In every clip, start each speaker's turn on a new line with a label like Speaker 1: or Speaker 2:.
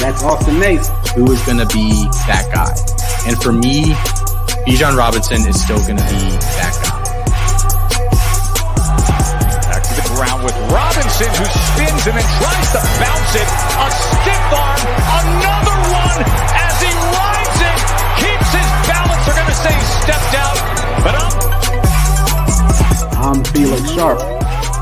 Speaker 1: That's Austin Nace.
Speaker 2: Who is going to be that guy? And for me, Bijan Robinson is still going to be that guy.
Speaker 3: Back to the ground with Robinson, who spins and then tries to bounce it. A stiff arm, another one as he rides it, keeps his balance. They're going to say he stepped out, but I'm.
Speaker 1: I'm Felix Sharp.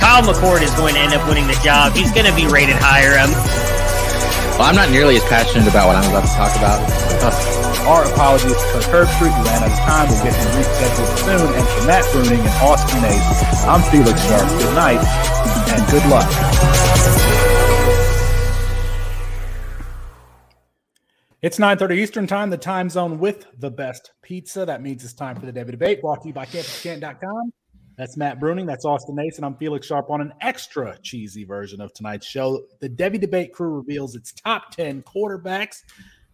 Speaker 4: Kyle McCord is going to end up winning the job. He's going to be rated higher. Um,
Speaker 2: well, I'm not nearly as passionate about what I'm about to talk about.
Speaker 1: Our apologies to Kirk Street. We ran out of time. We'll get him rescheduled soon. And for Matt Bruning and Austin Nace, I'm Felix Sharp. Good night and good luck. It's 9.30 Eastern Time, the time zone with the best pizza. That means it's time for the Devy Debate, brought to you by CampusCant.com. That's Matt Bruning. That's Austin Nace. And I'm Felix Sharp on an extra cheesy version of tonight's show. The Devy Debate crew reveals its top 10 quarterbacks.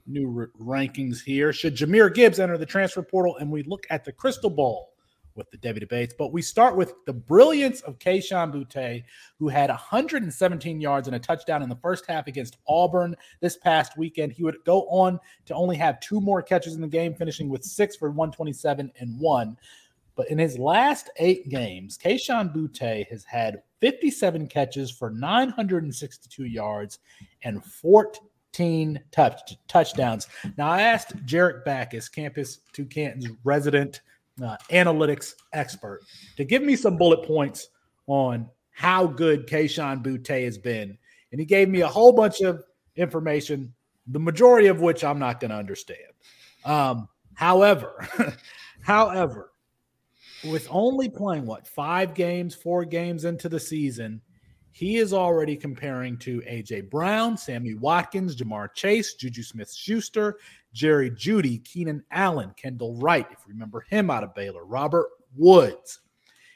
Speaker 1: New rankings here. Should Jahmyr Gibbs enter the transfer portal? And we look at the crystal ball with the Devy Debates. But we start with the brilliance of Kayshon Boutte, who had 117 yards and a touchdown in the first half against Auburn this past weekend. He would go on to only have two more catches in the game, finishing with six for 127 and one. But in his last eight games, Kayshon Boutte has had 57 catches for 962 yards and 14 touch, touchdowns. Now, I asked Jarek Backus, Campus to Canton's resident uh, analytics expert, to give me some bullet points on how good Kayshon Boutte has been. And he gave me a whole bunch of information, the majority of which I'm not going to understand. Um, however, however, with only playing what five games, four games into the season, he is already comparing to AJ Brown, Sammy Watkins, Ja'Marr Chase, Juju Smith Schuster, Jerry Jeudy, Keenan Allen, Kendall Wright, if you remember him out of Baylor, Robert Woods.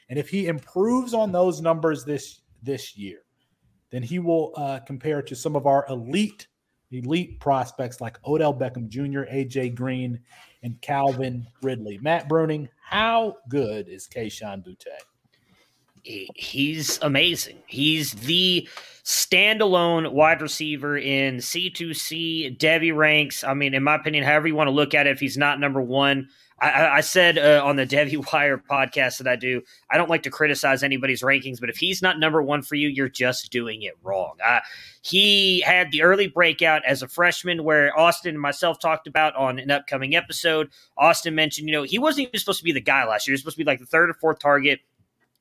Speaker 1: And if he improves on those numbers this this year, then he will uh, compare to some of our elite elite prospects like Odell Beckham Jr., AJ Green, and Calvin Ridley. Matt Bruning, how good is Kayshon Boutte?
Speaker 4: He's amazing. He's the standalone wide receiver in C2C, Devy ranks. I mean, in my opinion, however you want to look at it, if he's not number one, I, I said uh, on the Devy Wire podcast that I do, I don't like to criticize anybody's rankings, but if he's not number one for you, you're just doing it wrong. Uh, he had the early breakout as a freshman, where Austin and myself talked about on an upcoming episode. Austin mentioned, you know, he wasn't even supposed to be the guy last year. He was supposed to be like the third or fourth target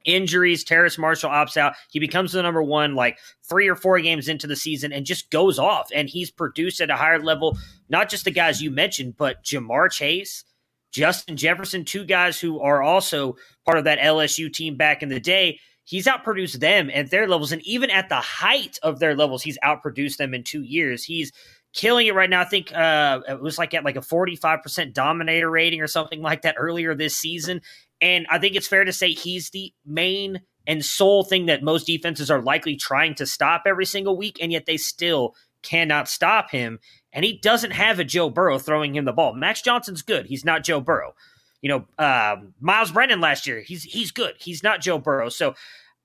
Speaker 4: injuries, Terrace Marshall opts out. He becomes the number one like three or four games into the season and just goes off. And he's produced at a higher level, not just the guys you mentioned, but Ja'Marr Chase, Justin Jefferson, two guys who are also part of that LSU team back in the day. He's outproduced them at their levels. And even at the height of their levels, he's outproduced them in two years. He's killing it right now. I think uh, it was like at like a 45% dominator rating or something like that earlier this season. And I think it's fair to say he's the main and sole thing that most defenses are likely trying to stop every single week, and yet they still cannot stop him and he doesn't have a Joe Burrow throwing him the ball. Max Johnson's good. He's not Joe Burrow. you know, um, Myles Brennan last year. He's he's good. He's not Joe Burrow. So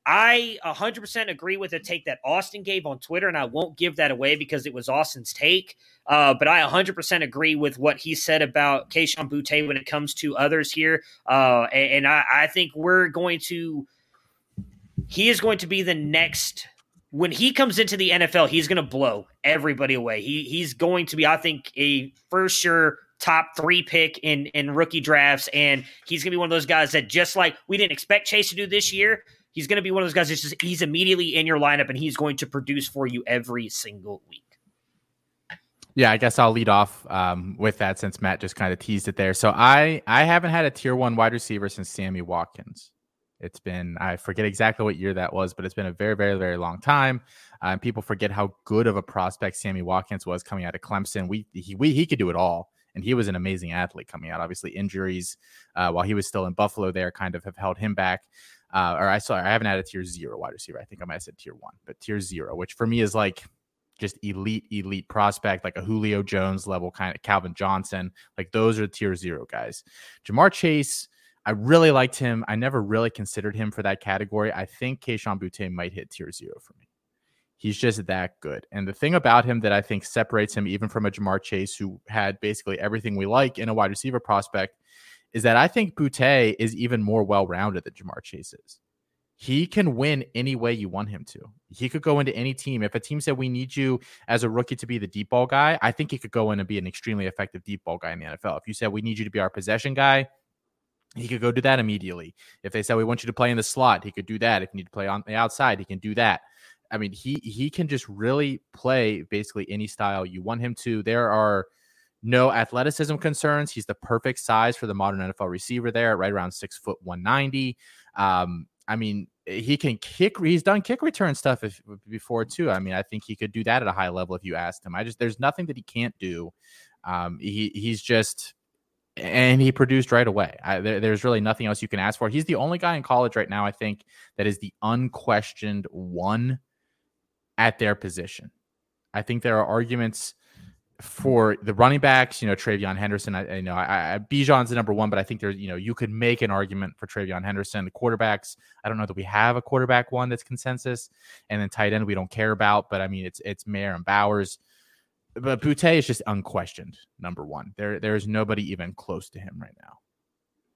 Speaker 4: I 100% agree with the take that Austin gave on Twitter, and I won't give that away because it was Austin's take. Uh, but I 100% agree with what he said about Kayshon Boutte when it comes to others here. Uh, and, and I, I think we're going to, he is going to be the next when he comes into the NFL, he's going to blow everybody away. He he's going to be, I think, a for sure top three pick in in rookie drafts, and he's going to be one of those guys that just like we didn't expect Chase to do this year. He's going to be one of those guys that's just he's immediately in your lineup, and he's going to produce for you every single week.
Speaker 5: Yeah, I guess I'll lead off um, with that since Matt just kind of teased it there. So I I haven't had a tier one wide receiver since Sammy Watkins. It's been, I forget exactly what year that was, but it's been a very, very, very long time. Uh, people forget how good of a prospect Sammy Watkins was coming out of Clemson. We, he, we, he could do it all. And he was an amazing athlete coming out. Obviously, injuries uh, while he was still in Buffalo there kind of have held him back. Uh, or I saw, I haven't had a tier zero wide receiver. I think I might have said tier one, but tier zero, which for me is like just elite, elite prospect, like a Julio Jones level kind of Calvin Johnson. Like those are tier zero guys. Ja'Marr Chase I really liked him. I never really considered him for that category. I think Kayshon Boutte might hit tier zero for me. He's just that good. And the thing about him that I think separates him even from a Ja'Marr Chase, who had basically everything we like in a wide receiver prospect, is that I think Boutte is even more well rounded than Ja'Marr Chase is. He can win any way you want him to. He could go into any team. If a team said we need you as a rookie to be the deep ball guy, I think he could go in and be an extremely effective deep ball guy in the NFL. If you said we need you to be our possession guy, he could go do that immediately. If they said we want you to play in the slot, he could do that. If you need to play on the outside, he can do that. I mean, he he can just really play basically any style you want him to. There are no athleticism concerns. He's the perfect size for the modern NFL receiver there, right around six foot one ninety. Um, I mean, he can kick. He's done kick return stuff if, before too. I mean, I think he could do that at a high level if you asked him. I just there's nothing that he can't do. Um, he he's just and he produced right away. I, there, there's really nothing else you can ask for. He's the only guy in college right now, I think, that is the unquestioned one at their position. I think there are arguments for the running backs. You know, TreVeyon Henderson. I, know I, I Bijan's the number one, but I think there's you know you could make an argument for TreVeyon Henderson. The quarterbacks. I don't know that we have a quarterback one that's consensus, and then tight end we don't care about. But I mean, it's it's Mayer and Bowers but Boutte is just unquestioned number one. There, there is nobody even close to him right now.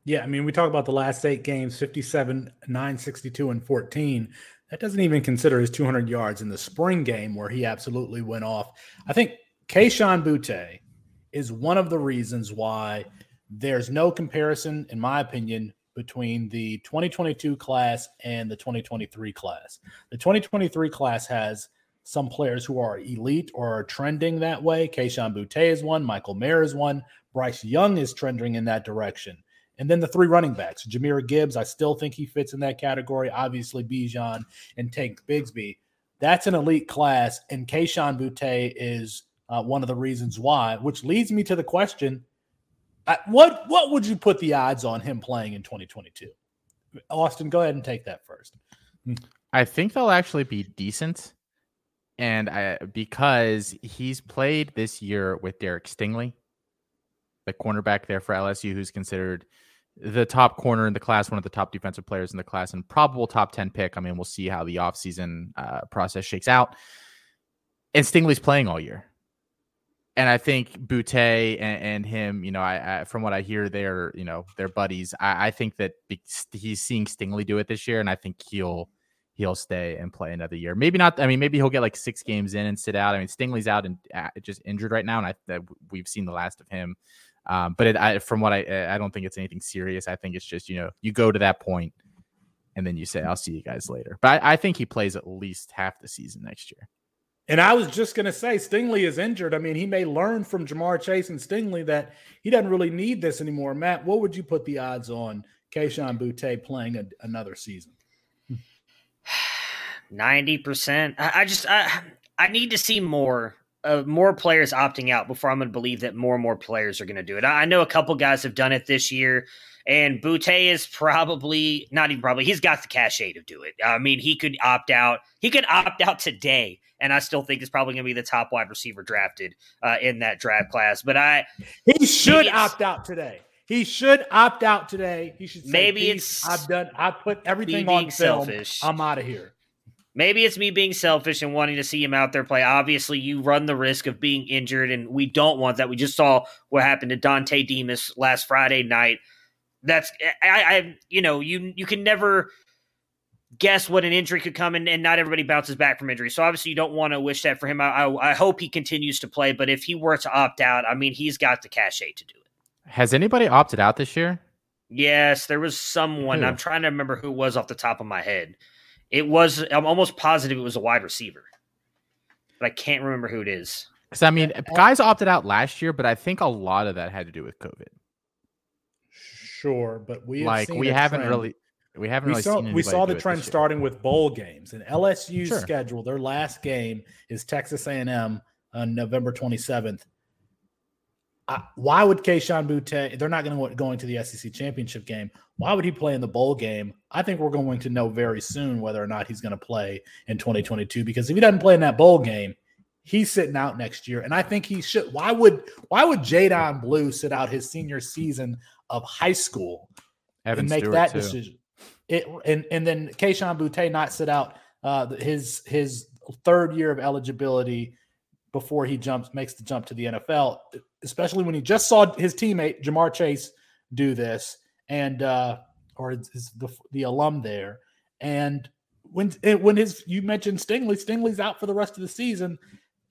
Speaker 1: Yeah, I mean, we talk about the last eight games 57, 962, and 14. That doesn't even consider his 200 yards in the spring game where he absolutely went off. I think Kayshon Boutte is one of the reasons why there's no comparison, in my opinion, between the 2022 class and the 2023 class. The 2023 class has some players who are elite or are trending that way. Kayshon Boutte is one, Michael Mayer is one, Bryce Young is trending in that direction. And then the three running backs, Jahmyr Gibbs, I still think he fits in that category. Obviously, Bijan and Tank Bigsby. That's an elite class, and Kayshon Boutte is uh, one of the reasons why. Which leads me to the question: What what would you put the odds on him playing in 2022? Austin, go ahead and take that first.
Speaker 5: I think they'll actually be decent and I, because he's played this year with Derek Stingley, the cornerback there for LSU, who's considered the top corner in the class, one of the top defensive players in the class, and probable top 10 pick. I mean, we'll see how the offseason uh, process shakes out. And Stingley's playing all year. And I think Boutte and, and him, you know, I, I, from what I hear, they're you know they're buddies. I, I think that he's seeing Stingley do it this year, and I think he'll he'll stay and play another year. Maybe not. I mean, maybe he'll get like six games in and sit out. I mean, Stingley's out and uh, just injured right now, and I that we've seen the last of him. Um, but it, I, from what I, I don't think it's anything serious. I think it's just you know you go to that point, and then you say I'll see you guys later. But I, I think he plays at least half the season next year.
Speaker 1: And I was just going to say, Stingley is injured. I mean, he may learn from Ja'Marr Chase and Stingley that he doesn't really need this anymore. Matt, what would you put the odds on Kayshon Boutte playing a, another season?
Speaker 4: Ninety percent. I, I, just I I need to see more uh, more players opting out before I'm going to believe that more and more players are going to do it. I, I know a couple guys have done it this year, and Boutte is probably not even probably he's got the cachet to do it. I mean, he could opt out. He could opt out today, and I still think is probably going to be the top wide receiver drafted uh, in that draft class. But I
Speaker 1: he should opt out today. He should opt out today. He should say,
Speaker 4: Maybe
Speaker 1: "Peace,
Speaker 4: it's
Speaker 1: I've done. I put everything on film.
Speaker 4: selfish.
Speaker 1: I'm out of here.
Speaker 4: Maybe it's me being selfish and wanting to see him out there play. Obviously, you run the risk of being injured, and we don't want that. We just saw what happened to Dante Demas last Friday night. That's I, I you know you you can never guess what an injury could come, and, and not everybody bounces back from injury. So obviously, you don't want to wish that for him. I, I I hope he continues to play, but if he were to opt out, I mean, he's got the cachet to do it.
Speaker 5: Has anybody opted out this year?
Speaker 4: Yes, there was someone.
Speaker 5: Who?
Speaker 4: I'm trying to remember who it was off the top of my head. It was. I'm almost positive it was a wide receiver, but I can't remember who it is.
Speaker 5: Because I mean, guys opted out last year, but I think a lot of that had to do with COVID.
Speaker 1: Sure, but we
Speaker 5: like we haven't
Speaker 1: trend.
Speaker 5: really, we haven't
Speaker 1: we
Speaker 5: really
Speaker 1: saw we saw the trend starting with bowl games and LSU's
Speaker 5: Sure.
Speaker 1: schedule. Their last game is Texas A&M on November 27th. Uh, why would Kayshon Boutte? They're not going to going to the SEC championship game. Why would he play in the bowl game? I think we're going to know very soon whether or not he's going to play in 2022. Because if he doesn't play in that bowl game, he's sitting out next year. And I think he should. Why would Why would Jadon Blue sit out his senior season of high school
Speaker 5: Evan
Speaker 1: and make
Speaker 5: Stewart,
Speaker 1: that
Speaker 5: too.
Speaker 1: decision. It and and then Kayshon Boutte not sit out uh, his his third year of eligibility before he jumps makes the jump to the NFL, especially when he just saw his teammate Ja'Marr Chase do this and uh, or his, the the alum there and when when his you mentioned Stingley Stingley's out for the rest of the season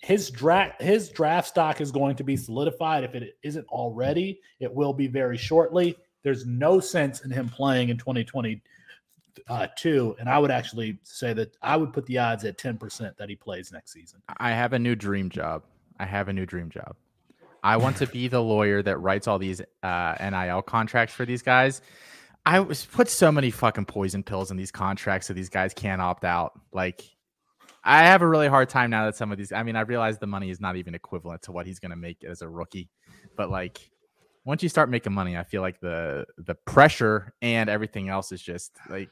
Speaker 1: his draft his draft stock is going to be solidified if it isn't already it will be very shortly there's no sense in him playing in 2022 and i would actually say that i would put the odds at 10% that he plays next season
Speaker 5: I have a new dream job. I have a new dream job. I want to be the lawyer that writes all these uh, NIL contracts for these guys. I was put so many fucking poison pills in these contracts so these guys can't opt out. Like, I have a really hard time now that some of these. I mean, I realize the money is not even equivalent to what he's going to make as a rookie, but like, once you start making money, I feel like the the pressure and everything else is just like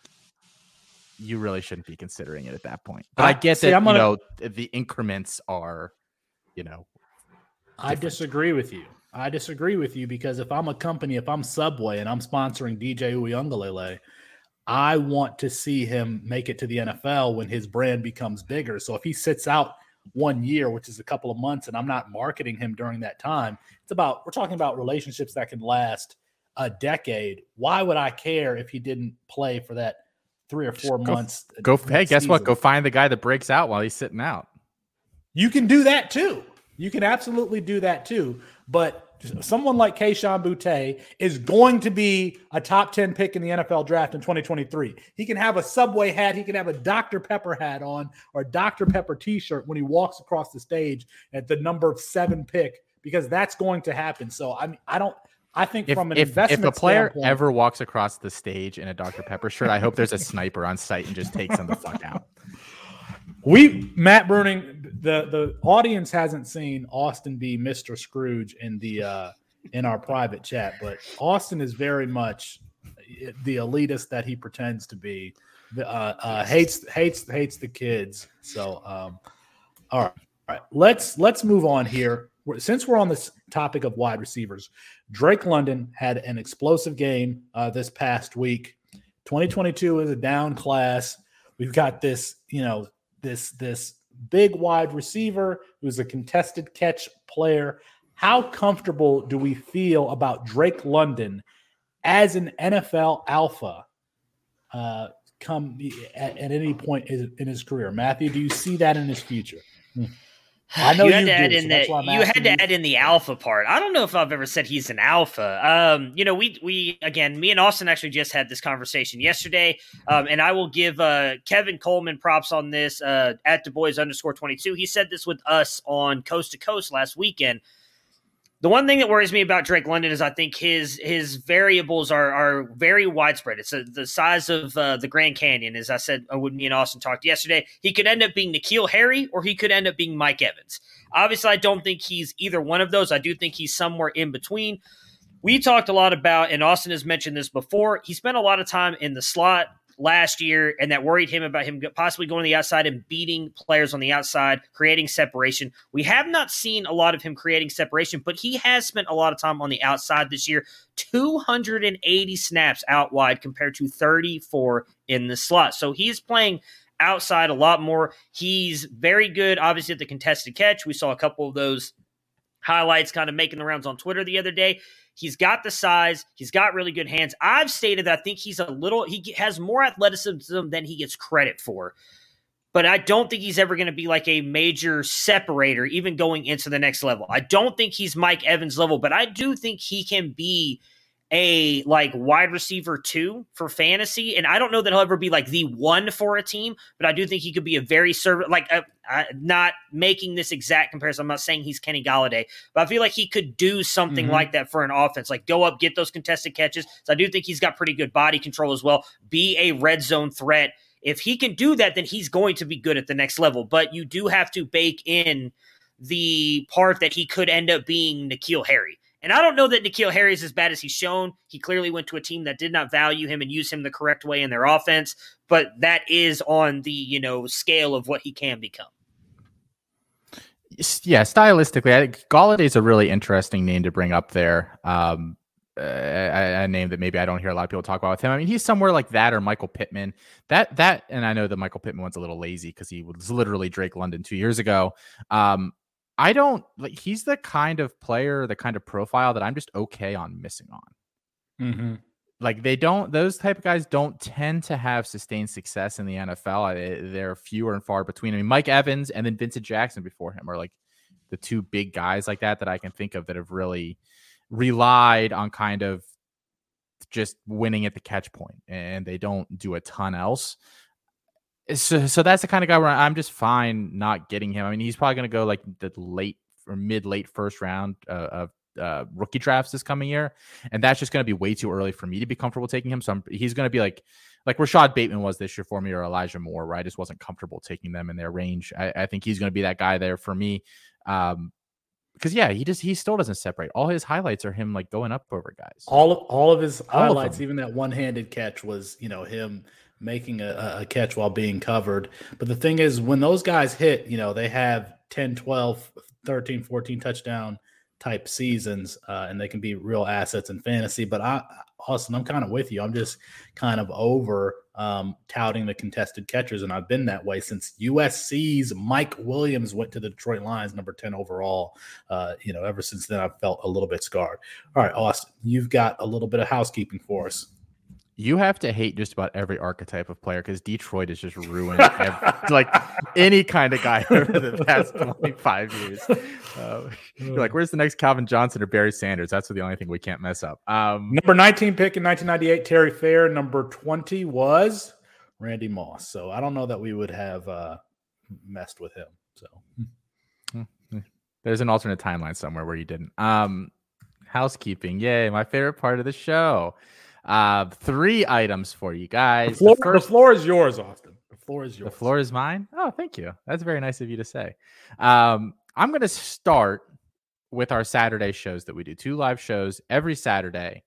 Speaker 5: you really shouldn't be considering it at that point. But I
Speaker 1: I-
Speaker 5: get
Speaker 1: see,
Speaker 5: that
Speaker 1: I'm gonna-
Speaker 5: you know the increments are, you know,
Speaker 1: I disagree with you. I disagree with you because if I'm a company, if I'm Subway and I'm sponsoring DJ Uiagalelei, I want to see him make it to the NFL when his brand becomes bigger. So if he sits out one year, which is a couple of months, and I'm not marketing him during that time, it's about we're talking about relationships that can last a decade. Why would I care if he didn't play for that three or four
Speaker 5: go-
Speaker 1: months?
Speaker 5: go. Hey, guess what? Go find the guy that breaks out while he's sitting out.
Speaker 1: You can do that too. You can absolutely do that too. But someone like Kayshon Boutte is going to be a top 10 pick in the NFL draft in 2023. He can have a Subway hat, he can have a Dr. Pepper hat on or a Dr. Pepper t-shirt when he walks across the stage at the number seven pick because that's going to happen. So I mean, I don't I think
Speaker 5: If,
Speaker 1: from an
Speaker 5: if,
Speaker 1: investment
Speaker 5: if a player ever walks across the stage in a Dr. Pepper shirt, I hope there's a sniper on site and just takes him the fuck out.
Speaker 1: We Matt Bruning, the the audience hasn't seen Austin be Mr. Scrooge in the uh in our private chat, but Austin is very much the elitist that he pretends to be. The, Uh, uh, hates hates hates the kids. So um all right. All right. Let's let's move on here. Since we're on this topic of wide receivers, Drake London had an explosive game uh, this past week. 2022 is a down class. We've got this, you know, this this big wide receiver who's a contested catch player. How comfortable do we feel about Drake London as an NFL alpha uh, come at, at any point in in his career? Matthew, do you see that in his future? I know
Speaker 4: you had
Speaker 1: you
Speaker 4: to add
Speaker 1: do,
Speaker 4: in
Speaker 1: so
Speaker 4: the
Speaker 1: that's why I'm
Speaker 4: you had to
Speaker 1: you.
Speaker 4: add in the alpha part. I don't know if I've ever said he's an alpha. Um, you know, we we again, me and Austin actually just had this conversation yesterday, um, and I will give uh, Kevin Coleman props on this uh, at the boys underscore twenty two. He said this with us on Coast to Coast last weekend. The one thing that worries me about Drake London is I think his his variables are are very widespread. It's a, the size of uh, the Grand Canyon, as I said uh, when me and Austin talked yesterday. He could end up being N'Keal Harry, or he could end up being Mike Evans. Obviously, I don't think he's either one of those. I do think he's somewhere in between. We talked a lot about, and Austin has mentioned this before. He spent a lot of time in the slot. Last year and that worried him about him possibly going to the outside and beating players on the outside, creating separation. We have not seen a lot of him creating separation, but he has spent a lot of time on the outside this year 280 snaps out wide compared to 34 in the slot. So he's playing outside a lot more. He's very good, obviously, at the contested catch. We saw a couple of those highlights kind of making the rounds on Twitter the other day. He's got the size. He's got really good hands. I've stated that I think he's a little, he has more athleticism than he gets credit for. But I don't think he's ever going to be like a major separator, even going into the next level. I don't think he's Mike Evans level, but I do think he can be a like wide receiver two for fantasy, and I don't know that he'll ever be like the one for a team, but I do think he could be a very serv like uh, uh, not making this exact comparison. I'm not saying he's Kenny Golladay, but I feel like he could do something mm-hmm. like that for an offense, like go up, get those contested catches. So I do think he's got pretty good body control as well. Be a red zone threat. If he can do that, then he's going to be good at the next level. But you do have to bake in the part that he could end up being N'Keal Harry. And I don't know that N'Keal Harry is as bad as he's shown. He clearly went to a team that did not value him and use him the correct way in their offense, but that is on the, you know, scale of what he can become.
Speaker 5: Yeah, stylistically, I think Golladay is a really interesting name to bring up there. Um, a, a, name that maybe I don't hear a lot of people talk about with him. I mean, he's somewhere like that or Michael Pittman. That that, and I know the Michael Pittman one's a little lazy because he was literally Drake London two years ago. Um, I don't like he's the kind of player, the kind of profile that I'm just okay on missing on.
Speaker 1: Mm-hmm.
Speaker 5: Like they don't; those type of guys don't tend to have sustained success in the NFL. they're fewer and far between. I mean, Mike Evans and then Vincent Jackson before him are like the two big guys like that that I can think of that have really relied on kind of just winning at the catch point, and they don't do a ton else so, so that's the kind of guy where I'm just fine not getting him. I mean, he's probably going to go like the late or mid late first round uh, of uh, rookie drafts this coming year, and that's just going to be way too early for me to be comfortable taking him. So I'm, he's going to be like like Rashod Bateman was this year for me, or Elijah Moore, where I just wasn't comfortable taking them in their range. I, I think he's going to be that guy there for me. Um, because yeah, he just he still doesn't separate. All his highlights are him like going up over guys.
Speaker 1: All of all of his all highlights, of even that one handed catch was you know him making a, a, catch while being covered. But the thing is, when those guys hit, you know, they have 10, 12, 13, 14 touchdown type seasons, uh, and they can be real assets in fantasy. But I, Austin, I'm kind of with you. I'm just kind of over um, touting the contested catchers, and I've been that way since USC's Mike Williams went to the Detroit Lions, number 10 overall. Uh, you know, ever since then, I've felt a little bit scarred. All right, Austin, you've got a little bit of housekeeping for us
Speaker 5: you have to hate just about every archetype of player because Detroit has just ruined every, like any kind of guy over the past 25 years. Uh, you're like, where's the next Calvin Johnson or Barry Sanders? That's the only thing we can't mess up. Um,
Speaker 1: number 19 pick in 1998, Terry Fair. Number 20 was Randy Moss. So I don't know that we would have uh, messed with him. So
Speaker 5: hmm. Hmm. there's an alternate timeline somewhere where you didn't. Um, housekeeping. Yay. My favorite part of the show. Uh, three items for you guys.
Speaker 1: The floor, the, first, the floor is yours, Austin. The floor is yours.
Speaker 5: The floor is mine. Oh, thank you. That's very nice of you to say. Um, I'm going to start with our Saturday shows that we do. Two live shows every Saturday.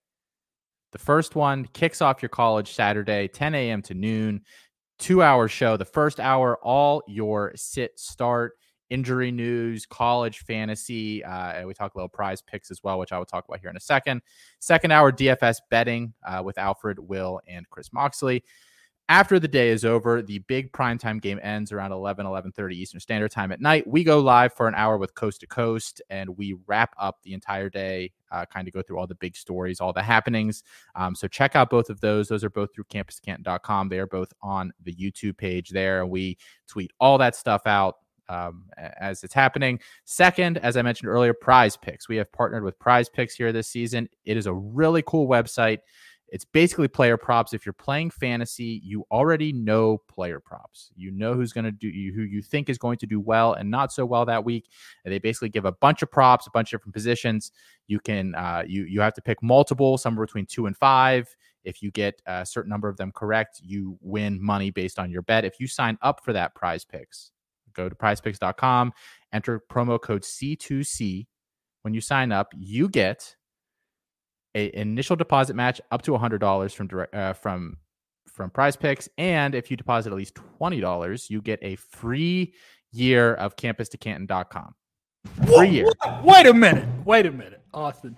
Speaker 5: The first one kicks off your college Saturday, 10 a.m. to noon, two hour show. The first hour, all your sit start injury news, college fantasy. Uh, and we talk a little prize picks as well, which I will talk about here in a second. Second hour DFS betting uh, with Alfred, Will, and Chris Moxley. After the day is over, the big primetime game ends around 11, 11.30 Eastern Standard Time at night. We go live for an hour with Coast to Coast, and we wrap up the entire day, uh, kind of go through all the big stories, all the happenings. Um, so check out both of those. Those are both through campuscanton.com. They are both on the YouTube page there. And we tweet all that stuff out um, as it's happening. Second, as I mentioned earlier, Prize Picks. We have partnered with Prize Picks here this season. It is a really cool website. It's basically player props. If you're playing fantasy, you already know player props. You know who's going to do you, who you think is going to do well and not so well that week. And they basically give a bunch of props, a bunch of different positions. You can uh, you you have to pick multiple, somewhere between two and five. If you get a certain number of them correct, you win money based on your bet. If you sign up for that Prize Picks, Go to prizepicks.com, enter promo code C2C. When you sign up, you get a initial deposit match up to $100 from direct, uh, from from Prize Picks, and if you deposit at least twenty dollars, you get a free year of CampusToCanton.com. Free year.
Speaker 1: Wait a minute. Wait a minute, Austin.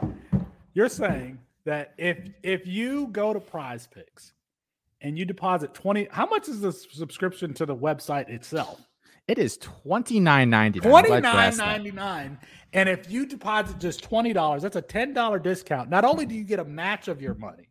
Speaker 1: You're saying that if if you go to Prize Picks and you deposit twenty, how much is the subscription to the website itself?
Speaker 5: It is twenty nine ninety nine.
Speaker 1: Twenty nine ninety nine. And if you deposit just twenty dollars, that's a ten dollar discount. Not only do you get a match of your money,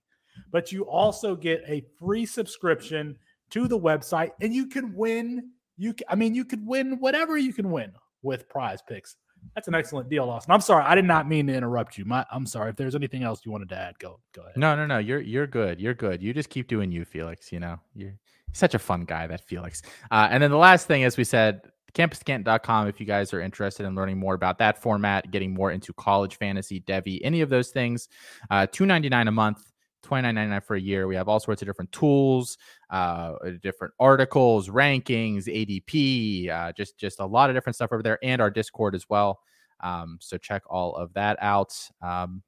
Speaker 1: but you also get a free subscription to the website, and you can win. You, I mean, you could win whatever you can win with Prize Picks. That's an excellent deal, Austin. I'm sorry, I did not mean to interrupt you. My, I'm sorry. If there's anything else you wanted to add, go go ahead.
Speaker 5: No, no, no. You're you're good. You're good. You just keep doing you, Felix. You know, you're such a fun guy, that Felix. Uh, and then the last thing, as we said, campuscanton.com if you guys are interested in learning more about that format, getting more into college fantasy, Devy, any of those things. Uh, Two ninety nine a month. $29.99 for a year. We have all sorts of different tools, uh, different articles, rankings, ADP, uh, just just a lot of different stuff over there, and our Discord as well. Um, so check all of that out. Um,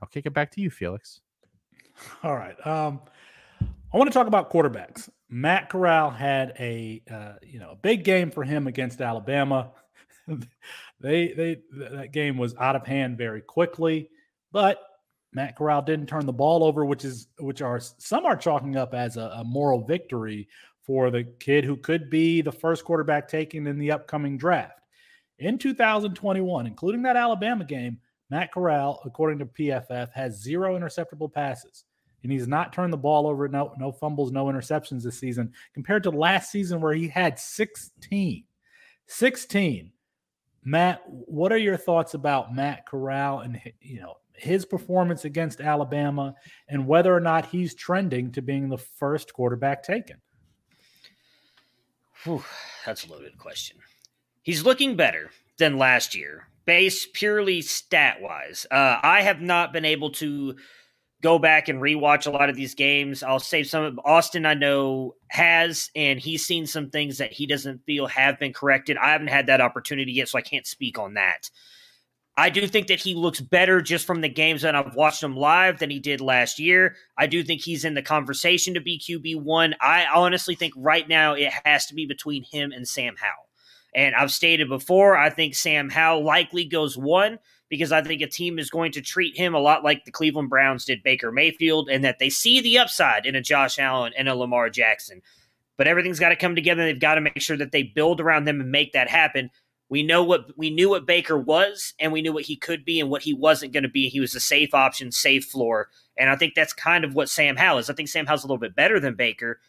Speaker 5: I'll kick it back to you, Felix.
Speaker 1: All right. Um, I want to talk about quarterbacks. Matt Corral had a uh, you know a big game for him against Alabama. they they that game was out of hand very quickly, but Matt Corral didn't turn the ball over, which is which are some are chalking up as a, a moral victory for the kid who could be the first quarterback taken in the upcoming draft. In 2021, including that Alabama game, Matt Corral, according to PFF, has zero interceptable passes. And he's not turned the ball over, no, no fumbles, no interceptions this season, compared to last season where he had 16. 16. Matt, what are your thoughts about Matt Corral and you know his performance against Alabama and whether or not he's trending to being the first quarterback taken?
Speaker 4: Whew, that's a loaded question. He's looking better than last year, base purely stat wise. Uh, I have not been able to go back and rewatch a lot of these games. I'll save some of Austin I know has, and he's seen some things that he doesn't feel have been corrected. I haven't had that opportunity yet, so I can't speak on that. I do think that he looks better just from the games that I've watched him live than he did last year. I do think he's in the conversation to be QB1. I honestly think right now it has to be between him and Sam Howell. And I've stated before, I think Sam Howell likely goes one because I think a team is going to treat him a lot like the Cleveland Browns did Baker Mayfield and that they see the upside in a Josh Allen and a Lamar Jackson. But everything's got to come together. They've got to make sure that they build around them and make that happen. We know what we knew what Baker was, and we knew what he could be and what he wasn't going to be. He was a safe option, safe floor, and I think that's kind of what Sam Howell is. I think Sam Howell's a little bit better than Baker,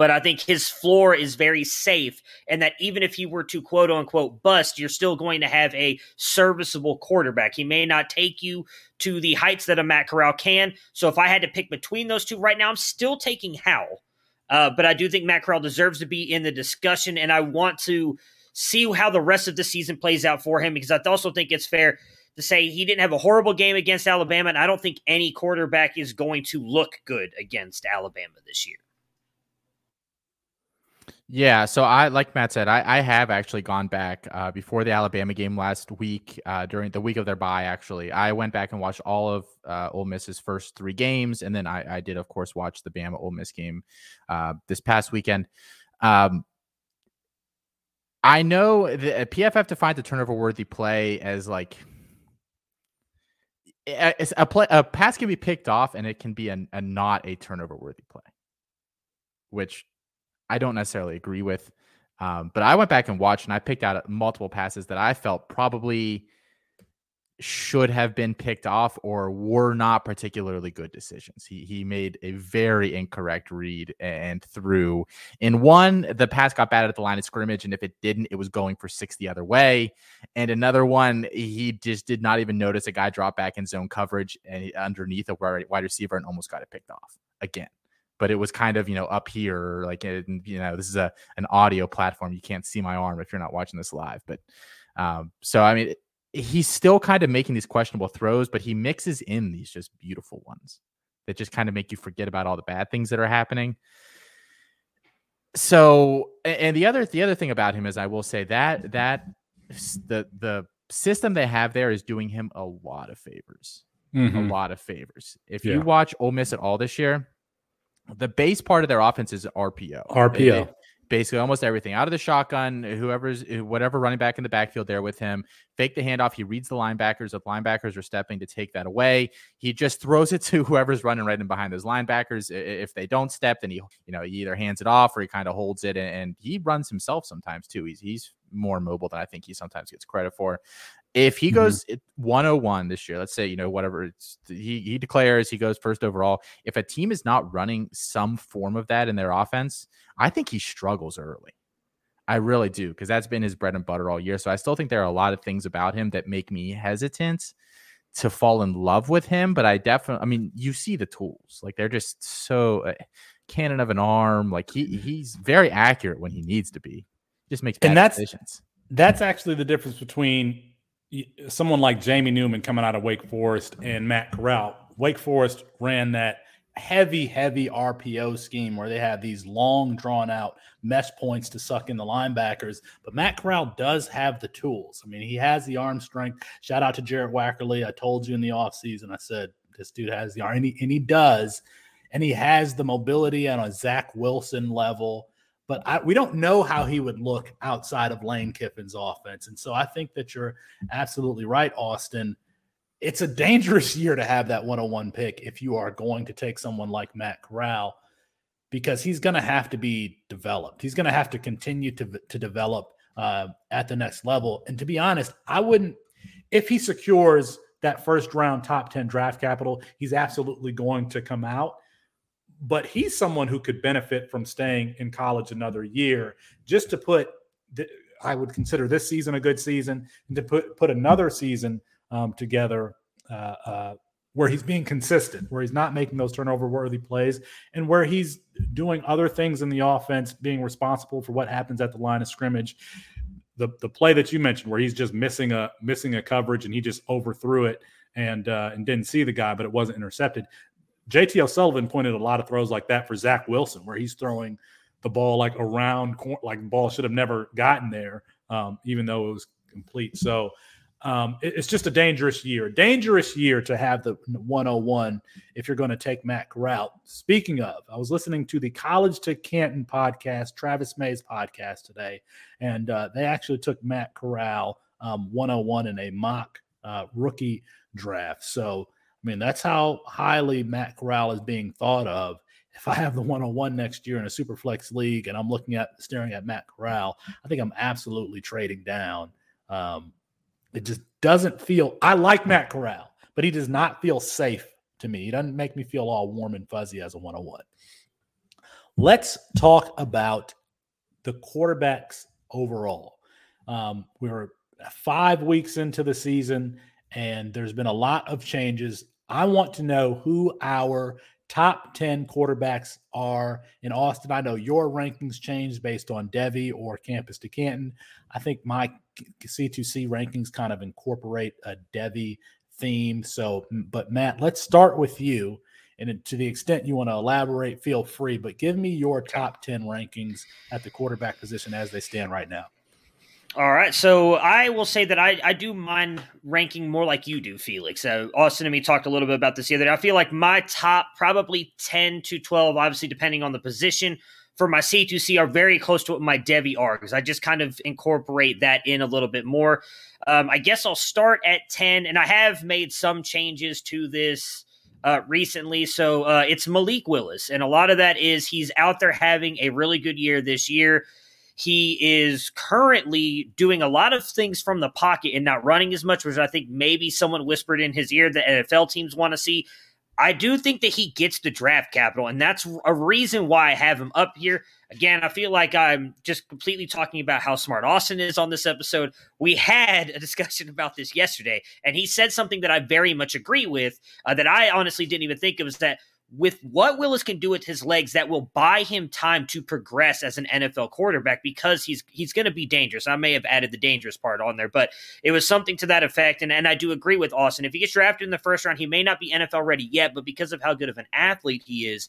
Speaker 4: but I think his floor is very safe, and that even if he were to quote unquote bust, you're still going to have a serviceable quarterback. He may not take you to the heights that a Matt Corral can. So if I had to pick between those two right now, I'm still taking Howell. Uh, but I do think Matt Corral deserves to be in the discussion, and I want to see how the rest of the season plays out for him because I also think it's fair to say he didn't have a horrible game against Alabama, and I don't think any quarterback is going to look good against Alabama this year.
Speaker 5: Yeah, so I like Matt said, I, I have actually gone back uh, before the Alabama game last week, uh, during the week of their bye. Actually, I went back and watched all of uh, Ole Miss's first three games, and then I, I did, of course, watch the Bama Ole Miss game uh, this past weekend. Um, I know the uh, PFF defines the turnover worthy play as like a play a pass can be picked off and it can be a not a turnover worthy play, which I don't necessarily agree with. Um, but I went back and watched and I picked out multiple passes that I felt probably should have been picked off or were not particularly good decisions. He he made a very incorrect read and threw. In one, the pass got bad at the line of scrimmage, and if it didn't, it was going for six the other way. And another one, he just did not even notice a guy drop back in zone coverage and underneath a wide receiver and almost got it picked off again. But it was kind of you know up here, like you know this is a an audio platform. You can't see my arm if you're not watching this live, but. Um, so I mean, he's still kind of making these questionable throws, but he mixes in these just beautiful ones that just kind of make you forget about all the bad things that are happening. So, and the other the other thing about him is, I will say that that the the system they have there is doing him a lot of favors, mm-hmm. a lot of favors. If yeah. you watch Ole Miss at all this year, the base part of their offense is RPO.
Speaker 1: RPO.
Speaker 5: Basically almost everything out of the shotgun. Whoever's whatever running back in the backfield there with him, fake the handoff. He reads the linebackers. If linebackers are stepping to take that away, he just throws it to whoever's running right in behind those linebackers. If they don't step, then he you know he either hands it off or he kind of holds it, and, and he runs himself sometimes too. He's he's more mobile than I think he sometimes gets credit for. If he
Speaker 1: Mhm.
Speaker 5: goes it- 101 this year, let's say you know whatever it's, he he declares he goes first overall. If a team is not running some form of that in their offense, I think he struggles early. I really do because that's been his bread and butter all year. So I still think there are a lot of things about him that make me hesitant to fall in love with him. But I definitely, I mean, you see the tools like they're just so uh, cannon of an arm. Like he he's very accurate when he needs to be. Just makes
Speaker 1: And that's-
Speaker 5: decisions.
Speaker 1: That's actually the difference between someone like Jamie Newman coming out of Wake Forest and Matt Corral. Wake Forest ran that heavy, heavy RPO scheme where they have these long, drawn out mesh points to suck in the linebackers. But Matt Corral does have the tools. I mean, he has the arm strength. Shout out to Jarrett Wackerly. I told you in the offseason, I said, this dude has the arm, and he, and he does. And he has the mobility on a Zach Wilson level but I, we don't know how he would look outside of Lane Kiffin's offense. And so I think that you're absolutely right, Austin. It's a dangerous year to have that 101 pick if you are going to take someone like Matt Corral because he's going to have to be developed. He's going to have to continue to, to develop uh, at the next level. And to be honest, I wouldn't, if he secures that first round top 10 draft capital, he's absolutely going to come out but he's someone who could benefit from staying in college another year just to put th- I would consider this season a good season and to put put another season um, together uh, uh, where he's being consistent, where he's not making those turnover worthy plays, and where he's doing other things in the offense, being responsible for what happens at the line of scrimmage. The the play that you mentioned, where he's just missing a missing a coverage and he just overthrew it and uh, and didn't see the guy, but it wasn't intercepted. JT O'Sullivan pointed a lot of throws like that for Zach Wilson, where he's throwing the ball like around, like the ball should have never gotten there, um, even though it was complete. So um, it- it's just a dangerous year, dangerous year to have the 101 if you're going to take Matt Corral. Speaking of, I was listening to the College to Canton podcast, Travis May's podcast today, and uh, they actually took Matt Corral um, 101 in a mock uh, rookie draft. So I mean, that's how highly Matt Corral is being thought of. If I have the 101 next year in a super flex league and I'm looking at staring at Matt Corral, I think I'm absolutely trading down. Um, it just doesn't feel, I like Matt Corral, but he does not feel safe to me. He doesn't make me feel all warm and fuzzy as a 101. Let's talk about the quarterbacks overall. Um, we're five weeks into the season and there's been a lot of changes. I want to know who our top 10 quarterbacks are in Austin. I know your rankings changed based on Devy or Campus to Canton. I think my C2C rankings kind of incorporate a Devy theme. So, but Matt, let's start with you. And to the extent you want to elaborate, feel free, but give me your top 10 rankings at the quarterback position as they stand right now.
Speaker 4: All right, so I will say that I, I do mind ranking more like you do, Felix. Uh, Austin and me talked a little bit about this the other day. I feel like my top probably 10 to 12, obviously depending on the position, for my C2C are very close to what my Devy are because I just kind of incorporate that in a little bit more. Um, I guess I'll start at 10, and I have made some changes to this uh, recently. So uh, it's Malik Willis, and a lot of that is he's out there having a really good year this year. He is currently doing a lot of things from the pocket and not running as much, which I think maybe someone whispered in his ear that NFL teams want to see. I do think that he gets the draft capital, and that's a reason why I have him up here. Again, I feel like I'm just completely talking about how smart Austin is on this episode. We had a discussion about this yesterday, and he said something that I very much agree with uh, that I honestly didn't even think of is that with what Willis can do with his legs, that will buy him time to progress as an NFL quarterback because he's he's going to be dangerous. I may have added the dangerous part on there, but it was something to that effect. And, and I do agree with Austin. If he gets drafted in the first round, he may not be NFL ready yet, but because of how good of an athlete he is,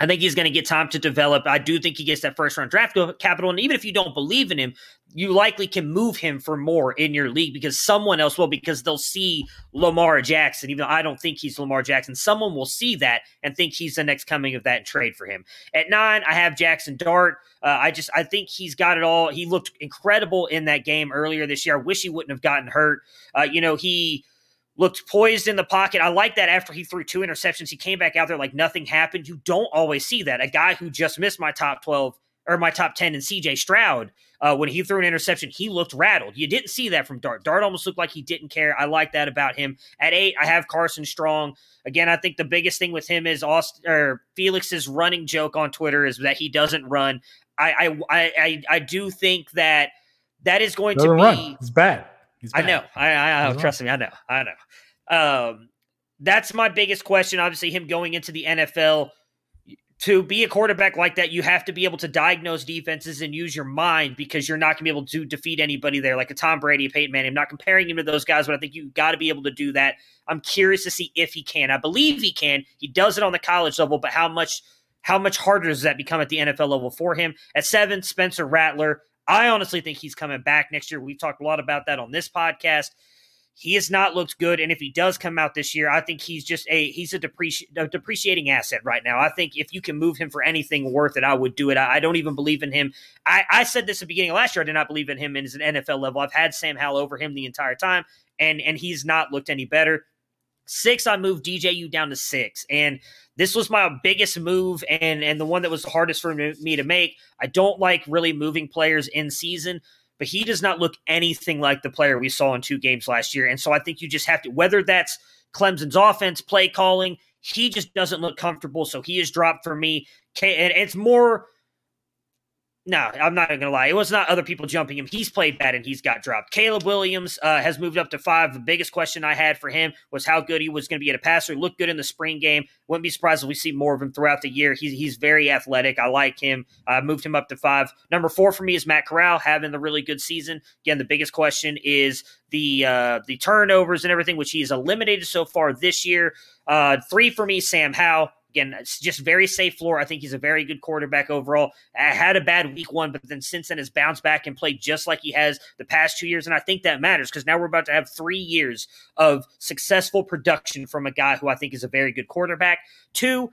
Speaker 4: I think he's going to get time to develop. I do think he gets that first round draft capital. And even if you don't believe in him, you likely can move him for more in your league because someone else will, because they'll see Lamar Jackson. Even though I don't think he's Lamar Jackson, someone will see that and think he's the next coming of that trade for him. At nine, I have Jackson Dart. Uh, I just, I think he's got it all. He looked incredible in that game earlier this year. I wish he wouldn't have gotten hurt. Uh, you know, he, looked poised in the pocket. I like that after he threw two interceptions, he came back out there like nothing happened. You don't always see that. A guy who just missed my top 12 or my top 10 in CJ Stroud, uh, when he threw an interception, he looked rattled. You didn't see that from Dart. Dart almost looked like he didn't care. I like that about him. At eight, I have Carson Strong. Again, I think the biggest thing with him is Austin, or Felix's running joke on Twitter is that he doesn't run. I I I, I do think that that is going
Speaker 1: Doesn't
Speaker 4: to be.
Speaker 1: run. It's bad.
Speaker 4: I know. I, I, I trust me. I know. I know. Um, that's my biggest question. Obviously, him going into the NFL to be a quarterback like that, you have to be able to diagnose defenses and use your mind because you're not going to be able to defeat anybody there, like a Tom Brady, a Peyton Manning. I'm not comparing him to those guys, but I think you've got to be able to do that. I'm curious to see if he can. I believe he can. He does it on the college level, but how much how much harder does that become at the NFL level for him? At seven, Spencer Rattler. I honestly think he's coming back next year. We've talked a lot about that on this podcast. He has not looked good, and if he does come out this year, I think he's just a he's a, depreci- a depreciating asset right now. I think if you can move him for anything worth it, I would do it. I, I don't even believe in him. I, I said this at the beginning of last year. I did not believe in him as an NFL level. I've had Sam Howell over him the entire time, and and he's not looked any better. Six, I moved DJU down to six, and this was my biggest move and and the one that was the hardest for me to make. I don't like really moving players in season, but he does not look anything like the player we saw in two games last year. And so I think you just have to whether that's Clemson's offense, play calling, he just doesn't look comfortable. So he is dropped for me. And it's more no, I'm not to lie. It was not other people jumping him. He's played bad and he's got dropped. Caleb Williams uh, has moved up to five. The biggest question I had for him was how good he was going to be at a passer. He looked good in the spring game. Wouldn't be surprised if we see more of him throughout the year. He's, he's very athletic. I like him. I uh, moved him up to five. Number four for me is Matt Corral having the really good season. Again, the biggest question is the uh, the turnovers and everything, which he has eliminated so far this year. Uh, three for me, Sam Howell. Again, it's just very safe floor. I think he's a very good quarterback overall. I had a bad week one, but then since then has bounced back and played just like he has the past two years. And I think that matters because now we're about to have three years of successful production from a guy who I think is a very good quarterback. Two,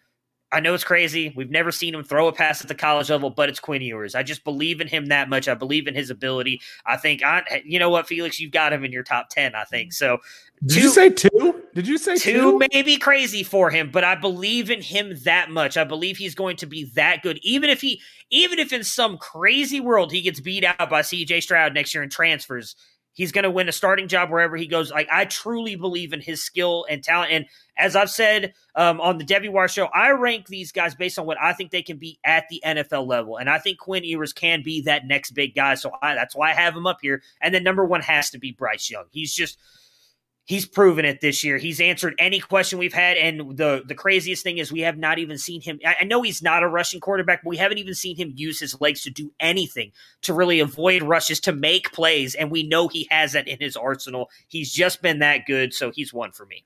Speaker 4: I know it's crazy. We've never seen him throw a pass at the college level, but it's Quinn Ewers. I just believe in him that much. I believe in his ability. I think I, you know what, Felix, you've got him in your top ten. I think so.
Speaker 1: Did two, you say two? Did you say
Speaker 4: two? Two may be crazy for him, but I believe in him that much. I believe he's going to be that good. Even if he, even if in some crazy world he gets beat out by C.J. Stroud next year and transfers, He's going to win a starting job wherever he goes. Like I truly believe in his skill and talent. And as I've said um, on the Devy War show, I rank these guys based on what I think they can be at the NFL level, and I think Quinn Ewers can be that next big guy. So I, that's why I have him up here. And then number one has to be Bryce Young. He's just he's proven it this year. He's answered any question we've had, and the the craziest thing is we have not even seen him. I know he's not a rushing quarterback, but we haven't even seen him use his legs to do anything to really avoid rushes to make plays, and we know he has that in his arsenal. He's just been that good, so he's one for me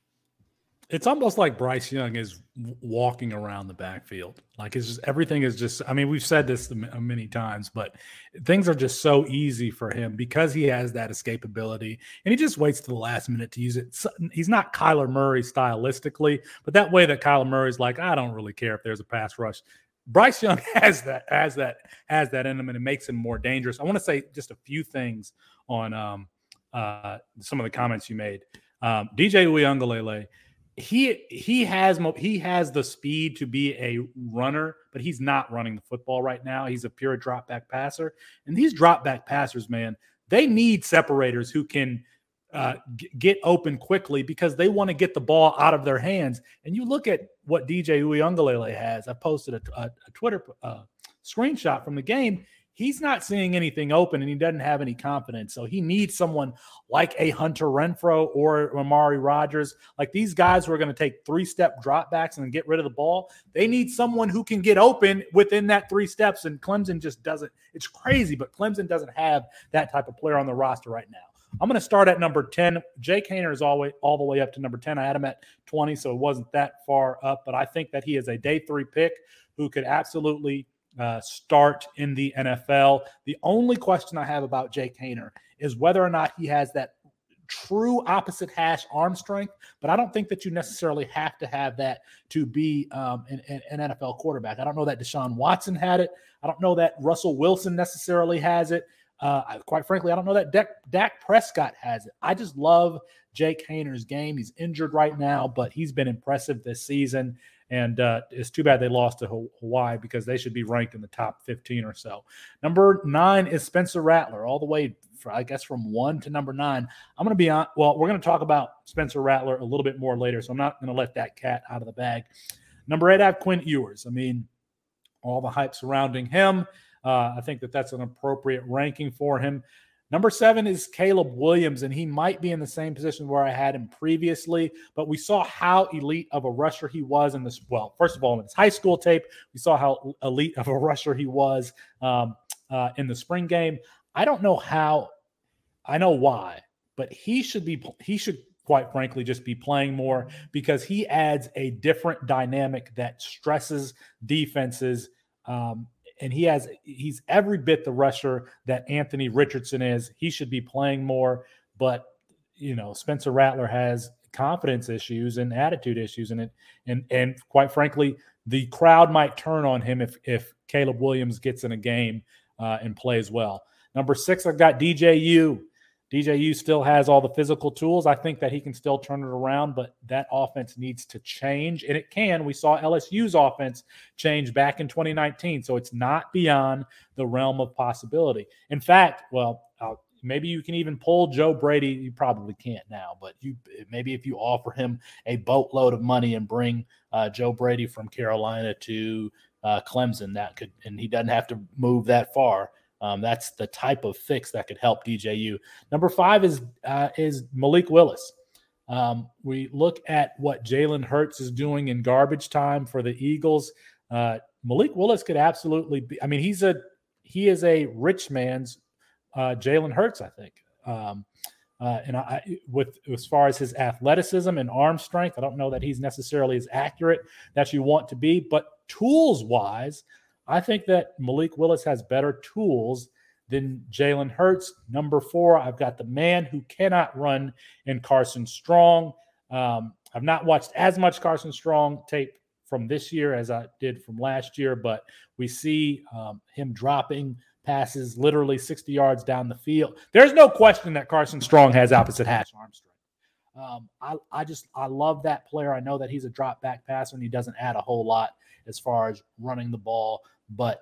Speaker 1: it's almost like Bryce Young is walking around the backfield. Like it's just everything is just. I mean, we've said this many times, but things are just so easy for him because he has that escapability, and he just waits to the last minute to use it. He's not Kyler Murray stylistically, but that way that Kyler Murray's like, I don't really care if there's a pass rush. Bryce Young has that, has that, has that in him, and it makes him more dangerous. I want to say just a few things on um, uh, some of the comments you made. Um, DJ Uiagalelei – he he has he has the speed to be a runner, but he's not running the football right now. He's a pure drop back passer, and these drop back passers, man, they need separators who can uh, g- get open quickly because they want to get the ball out of their hands. And you look at what DJ Uiagalelei has. I posted a, a, a Twitter uh, screenshot from the game he's not seeing anything open and he doesn't have any confidence. So he needs someone like a Hunter Renfrow or Amari Rogers, like these guys who are going to take three step dropbacks and get rid of the ball. They need someone who can get open within that three steps. And Clemson just doesn't. It's crazy, but Clemson doesn't have that type of player on the roster right now. I'm going to start at number 10. Jake Haener is all, way, all the way up to number 10. I had him at 20, so it wasn't that far up, but I think that he is a day three pick who could absolutely uh, start in the NFL. The only question I have about Jake Haener is whether or not he has that true opposite hash arm strength, but I don't think that you necessarily have to have that to be um, an, an, NFL quarterback. I don't know that Deshaun Watson had it. I don't know that Russell Wilson necessarily has it. Uh, quite frankly, I don't know that Dak, Dak Prescott has it. I just love Jake Haener's game. He's injured right now, but he's been impressive this season. And uh, it's too bad they lost to Hawaii because they should be ranked in the top 15 or so. Number nine is Spencer Rattler, all the way, for, I guess, from one to number nine. I'm going to be on, well, we're going to talk about Spencer Rattler a little bit more later, so I'm not going to let that cat out of the bag. Number eight, I have Quinn Ewers. I mean, all the hype surrounding him. Uh, I think that that's an appropriate ranking for him. Number seven is Caleb Williams, and he might be in the same position where I had him previously, but we saw how elite of a rusher he was in this. Well, first of all, in his high school tape, we saw how elite of a rusher he was um, uh, in the spring game. I don't know how, I know why, but he should be, he should quite frankly just be playing more because he adds a different dynamic that stresses defenses um, and he has he's every bit the rusher that Anthony Richardson is. He should be playing more, but you know Spencer Rattler has confidence issues and attitude issues, and it and and quite frankly, the crowd might turn on him if if Caleb Williams gets in a game uh, and plays well. Number six, I've got DJU. DJU still has all the physical tools. I think that he can still turn it around, but that offense needs to change, and it can. We saw LSU's offense change back in 2019, so it's not beyond the realm of possibility. In fact, well, maybe you can even pull Joe Brady. You probably can't now, but you maybe if you offer him a boatload of money and bring uh, Joe Brady from Carolina to uh, Clemson, that could, and he doesn't have to move that far um, that's the type of fix that could help DJU. Number five is uh, is Malik Willis. Um, we look at what Jalen Hurts is doing in garbage time for the Eagles. Uh, Malik Willis could absolutely be. I mean, he's a he is a rich man's uh, Jalen Hurts, I think. Um, uh, and I, with as far as his athleticism and arm strength, I don't know that he's necessarily as accurate that you want to be, but tools wise, I think that Malik Willis has better tools than Jalen Hurts. Number four, I've got the man who cannot run in Carson Strong. Um, I've not watched as much Carson Strong tape from this year as I did from last year, but we see um, him dropping passes literally 60 yards down the field. There's no question that Carson Strong has opposite hash arm strength. Um, I, I just I love that player. I know that he's a drop back passer and he doesn't add a whole lot as far as running the ball but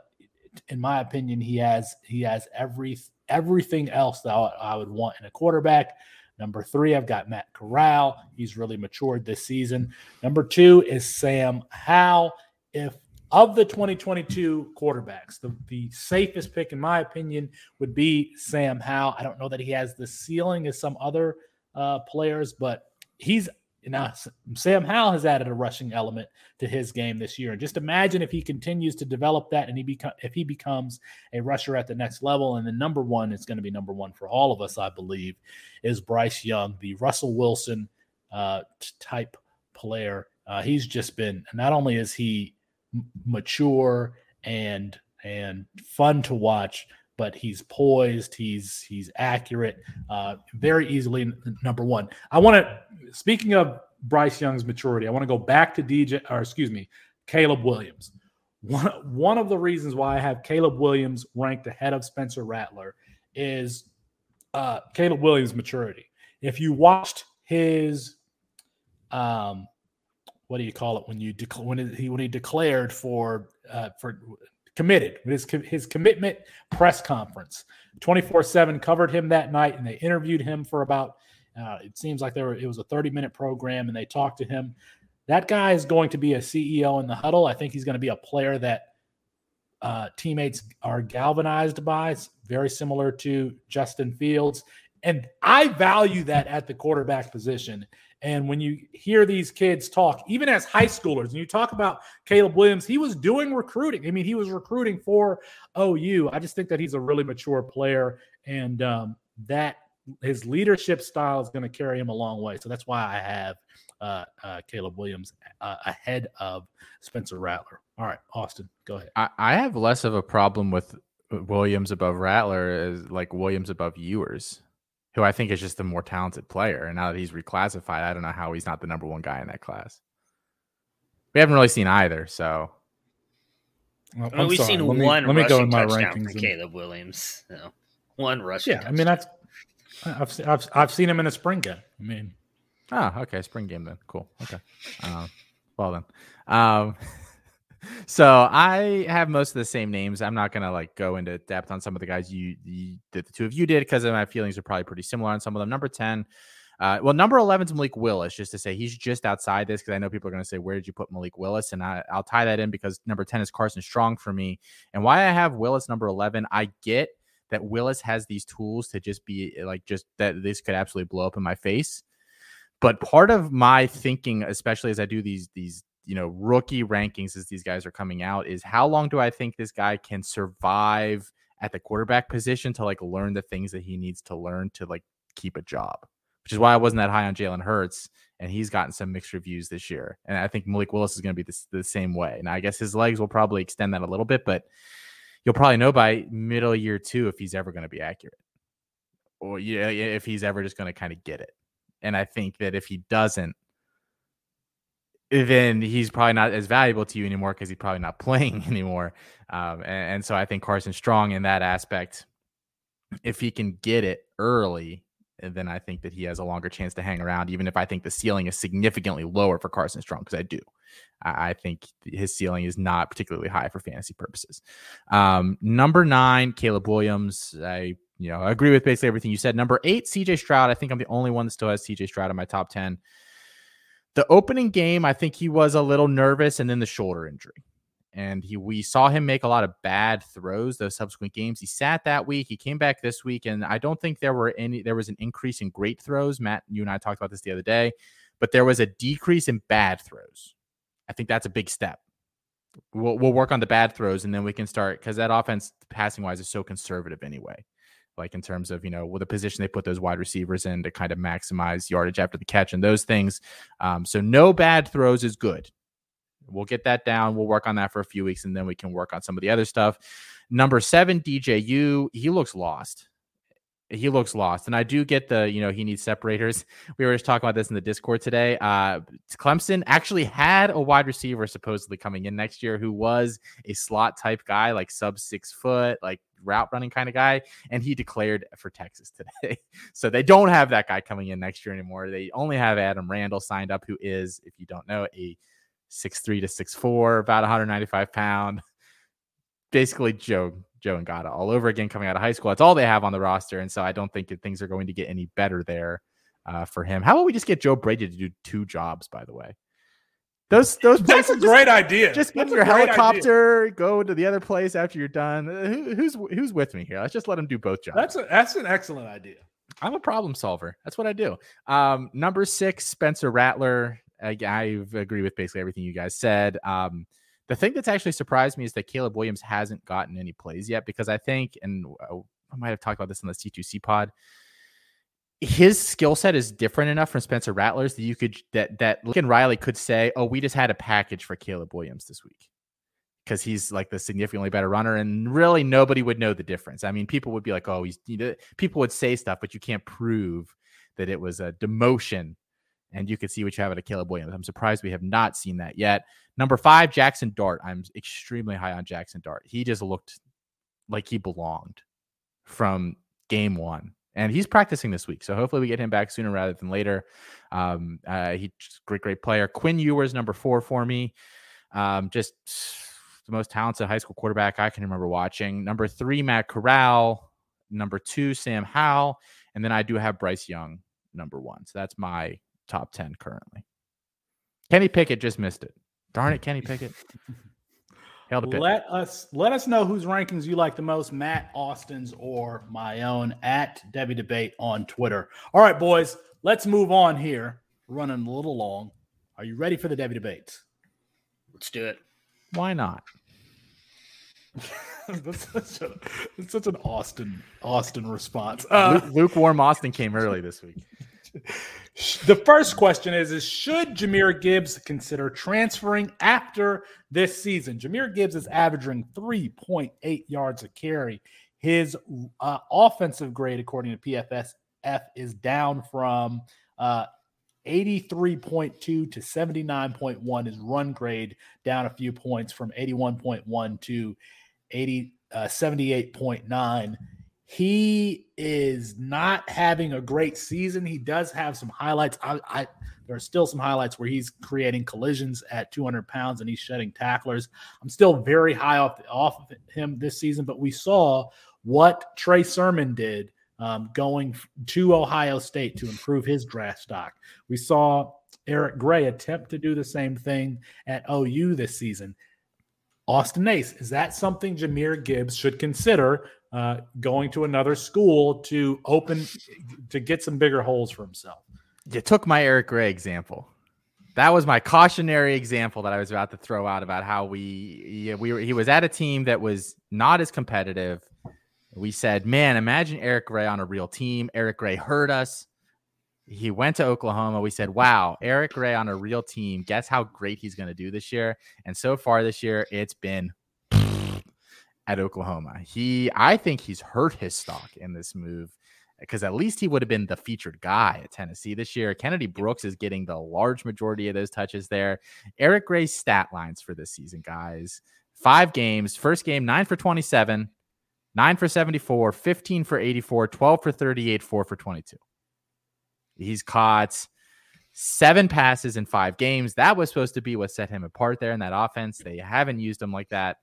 Speaker 1: in my opinion, he has he has every everything else that I would want in a quarterback. Number three, I've got Matt Corral. He's really matured this season. Number two is Sam Howell. If of the 2022 quarterbacks, the, the safest pick, in my opinion, would be Sam Howell. I don't know that he has the ceiling as some other uh, players, but he's now, Sam Howell has added a rushing element to his game this year. And just imagine if he continues to develop that and he become if he becomes a rusher at the next level. And the number one is going to be number one for all of us, I believe, is Bryce Young, the Russell Wilson uh, type player. Uh, he's just been not only is he mature and and fun to watch, but he's poised. He's he's accurate, uh, very easily number one. I want to. Speaking of Bryce Young's maturity, I want to go back to DJ or excuse me, Caleb Williams. One one of the reasons why I have Caleb Williams ranked ahead of Spencer Rattler is uh, Caleb Williams' maturity. If you watched his, um, what do you call it when you when he when he declared for uh, for committed his his commitment press conference. 24/7 covered him that night and they interviewed him for about uh, it seems like there were it was a 30 minute program and they talked to him. That guy is going to be a CEO in the huddle. I think he's going to be a player that uh, teammates are galvanized by it's very similar to Justin Fields. And I value that at the quarterback position and when you hear these kids talk, even as high schoolers, and you talk about Caleb Williams, he was doing recruiting. I mean, he was recruiting for OU. I just think that he's a really mature player, and um, that his leadership style is going to carry him a long way. So that's why I have uh, uh, Caleb Williams uh, ahead of Spencer Rattler. All right, Austin, go ahead.
Speaker 5: I, I have less of a problem with Williams above Rattler as like Williams above Ewers, who I think is just a more talented player. And now that he's reclassified, I don't know how he's not the number one guy in that class. We haven't really seen either, so.
Speaker 1: Well,
Speaker 4: I mean, we've
Speaker 1: sorry.
Speaker 4: seen
Speaker 1: let me,
Speaker 4: one
Speaker 1: let me go
Speaker 4: rushing
Speaker 1: in my rankings.
Speaker 4: for
Speaker 1: and-
Speaker 4: Caleb Williams. No, one rushing.
Speaker 1: yeah, I mean that's I've, se- I've I've seen him in a spring game. I mean,
Speaker 5: Oh, okay. Spring game then. Cool. Okay. Um, well then. Um, so I have most of the same names. I'm not gonna like go into depth on some of the guys you, you that the two of you did because my feelings are probably pretty similar on some of them. Number ten. Uh, well, number 11 is Malik Willis, just to say he's just outside this because I know people are going to say, Where did you put Malik Willis? And I, I'll tie that in because number 10 is Carson Strong for me. And why I have Willis number 11, I get that Willis has these tools to just be like, just that this could absolutely blow up in my face. But part of my thinking, especially as I do these, these, you know, rookie rankings as these guys are coming out, is how long do I think this guy can survive at the quarterback position to like learn the things that he needs to learn to like keep a job? Which is why I wasn't that high on Jalen Hurts, and he's gotten some mixed reviews this year. And I think Malik Willis is going to be the, the same way. Now, I guess his legs will probably extend that a little bit, but you'll probably know by middle year two if he's ever going to be accurate, or yeah, if he's ever just going to kind of get it. And I think that if he doesn't, then he's probably not as valuable to you anymore because he's probably not playing anymore. Um, and, and so I think Carson Strong in that aspect, if he can get it early, then I think that he has a longer chance to hang around, even if I think the ceiling is significantly lower for Carson Strong, because I do. I, I think his ceiling is not particularly high for fantasy purposes. Um, number nine, Caleb Williams. I you know, I agree with basically everything you said. Number eight, CJ Stroud. I think I'm the only one that still has CJ Stroud in my top 10. The opening game, I think he was a little nervous, and then the shoulder injury. And he we saw him make a lot of bad throws those subsequent games. He sat that week. He came back this week, and I don't think there were any there was an increase in great throws. Matt, you and I talked about this the other day, but there was a decrease in bad throws. I think that's a big step. We'll, we'll work on the bad throws and then we can start because that offense passing wise is so conservative anyway like in terms of you know with the position they put those wide receivers in to kind of maximize yardage after the catch and those things. Um, so no bad throws is good. We'll get that down. We'll work on that for a few weeks and then we can work on some of the other stuff. Number seven, DJU, he looks lost. He looks lost. And I do get the, you know, he needs separators. We were just talking about this in the Discord today. Uh, Clemson actually had a wide receiver supposedly coming in next year who was a slot type guy, like sub six foot, like route running kind of guy, and he declared for Texas today. so they don't have that guy coming in next year anymore. They only have Adam Randall signed up, who is, if you don't know, a six three to six four, about 195 pound, basically Joe Joe Ngata all over again coming out of high school. That's all they have on the roster, and so I don't think that things are going to get any better there uh, for him. How about we just get Joe Brady to do two jobs? By the way. Those those
Speaker 1: That's a
Speaker 5: places-
Speaker 1: great idea.
Speaker 5: just get your
Speaker 1: great idea.
Speaker 5: helicopter, go to the other place after you're done. Uh, Who, who's who's with me here? Let's just let him do both jobs.
Speaker 1: That's a, that's an excellent idea.
Speaker 5: I'm a problem solver. That's what I do. Um, number six, Spencer Rattler. I, I agree with basically everything you guys said. Um, the thing that's actually surprised me is that Caleb Williams hasn't gotten any plays yet because I think, and uh, I might have talked about this in the C2C pod. His skill set is different enough from Spencer Rattler's that you could that that Lincoln Riley could say, "Oh, we just had a package for Caleb Williams this week." because he's like the significantly better runner, and really nobody would know the difference. I mean, people would be like, "Oh, he's," you know, people would say stuff, but you can't prove that it was a demotion. And you could see what you have at a Caleb Williams. I'm surprised we have not seen that yet. Number five, Jackson Dart. I'm extremely high on Jackson Dart. He just looked like he belonged from game one. And he's practicing this week. So hopefully we get him back sooner rather than later. Um, uh, he's great, great player. Quinn Ewers, number four for me. Um, just the most talented high school quarterback I can remember watching. Number three, Matt Corral. Number two, Sam Howell. And then I do have Bryce Young, number one. So that's my top 10 currently. Kenny Pickett just missed it. Darn it, Kenny Pickett. Hail to Pitt.
Speaker 1: Let us let us know whose rankings you like the most, Matt Austin's or my own at Devy Debate on Twitter. All right, boys, let's move on here. Running a little long. Are you ready for the Devy debates?
Speaker 4: Let's do it.
Speaker 5: Why not?
Speaker 1: that's, such a, that's such an Austin Austin response. Uh,
Speaker 5: Luke, lukewarm Austin came early this week.
Speaker 1: The first question is: Is should Jahmyr Gibbs consider transferring after this season? Jahmyr Gibbs is averaging three point eight yards a carry. His uh, offensive grade, according to PFS, F is down from uh, 83.2 to 79.1. His run grade down a few points from 81.1 to 80, uh, 78.9. He is not having a great season. He does have some highlights. I, I there are still some highlights where he's creating collisions at 200 pounds and he's shedding tacklers. I'm still very high off off of him this season, but we saw what Trey Sermon did um, going to Ohio State to improve his draft stock. We saw Eric Gray attempt to do the same thing at OU this season. Austin Ace, is that something Jahmyr Gibbs should consider uh, going to another school to open to get some bigger holes for himself?
Speaker 5: You took my Eric Gray example. That was my cautionary example that I was about to throw out about how we we were, he was at a team that was not as competitive we said, man, imagine Eric Gray on a real team. Eric Gray hurt us. He went to Oklahoma. We said, wow, Eric Gray on a real team. Guess how great he's going to do this year. And so far this year, it's been at Oklahoma. He, I think he's hurt his stock in this move because at least he would have been the featured guy at Tennessee this year. Kennedy Brooks is getting the large majority of those touches there. Eric Gray's stat lines for this season, guys five games, first game, nine for 27, 9 for 74, 15 for 84, 12 for 38, 4 for 22. He's caught seven passes in five games. That was supposed to be what set him apart there in that offense. They haven't used him like that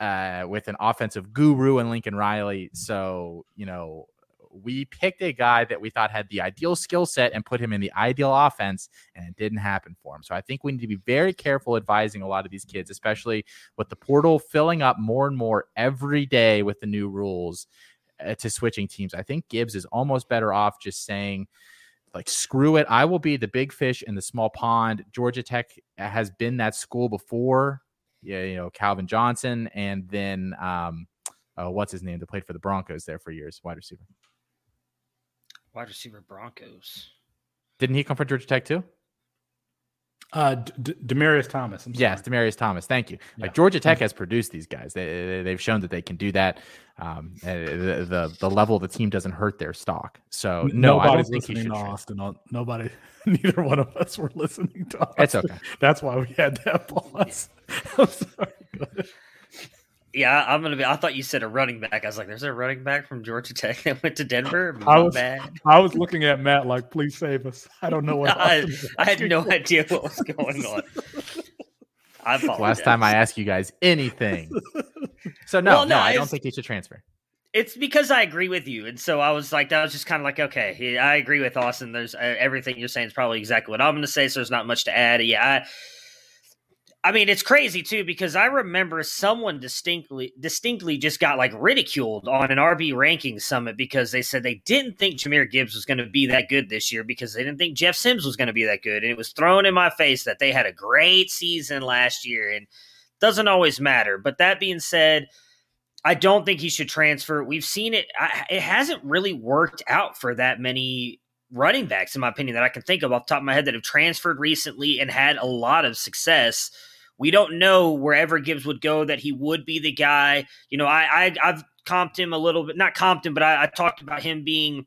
Speaker 5: uh, with an offensive guru and Lincoln Riley. So, you know, we picked a guy that we thought had the ideal skill set and put him in the ideal offense, and it didn't happen for him. So I think we need to be very careful advising a lot of these kids, especially with the portal filling up more and more every day with the new rules uh, to switching teams. I think Gibbs is almost better off just saying, like, screw it. I will be the big fish in the small pond. Georgia Tech has been that school before. Yeah, you know, Calvin Johnson, and then um, uh, what's his name that played for the Broncos there for years, wide receiver
Speaker 4: wide receiver Broncos.
Speaker 5: Didn't he come from Georgia Tech too?
Speaker 1: Uh, D- Demaryius Thomas.
Speaker 5: yes, Demaryius Thomas. Thank you. Yeah. Like Georgia Tech has produced these guys. They, they have shown that they can do that. Um, uh, the, the the level of the team doesn't hurt their stock. So no,
Speaker 1: Nobody's
Speaker 5: I don't think
Speaker 1: listening to Austin. Nobody, neither one of us were listening to. Austin.
Speaker 5: That's okay.
Speaker 1: That's why we had that pause. I'm sorry.
Speaker 4: Yeah, I'm gonna be. I thought you said a running back. I was like, "There's a running back from Georgia Tech that went to Denver."
Speaker 1: My I was, bad. I was looking at Matt like, "Please save us." I don't know what.
Speaker 4: I, I had no idea what was going on. I apologize.
Speaker 5: Last time I asked you guys anything, so no, well, no, no, I don't think he should transfer.
Speaker 4: It's because I agree with you, and so I was like, that was just kind of like, okay, I agree with Austin. There's uh, everything you're saying is probably exactly what I'm going to say. So there's not much to add. Yeah, I, I mean, it's crazy too because I remember someone distinctly distinctly just got like ridiculed on an RB ranking summit because they said they didn't think Jahmyr Gibbs was going to be that good this year because they didn't think Jeff Sims was going to be that good, and it was thrown in my face that they had a great season last year, and doesn't always matter. But that being said, I don't think he should transfer. We've seen it; I, it hasn't really worked out for that many running backs, in my opinion, that I can think of off the top of my head that have transferred recently and had a lot of success. We don't know wherever Gibbs would go that he would be the guy. You know, I, I have comped him a little bit, not comped him, but I, I talked about him being.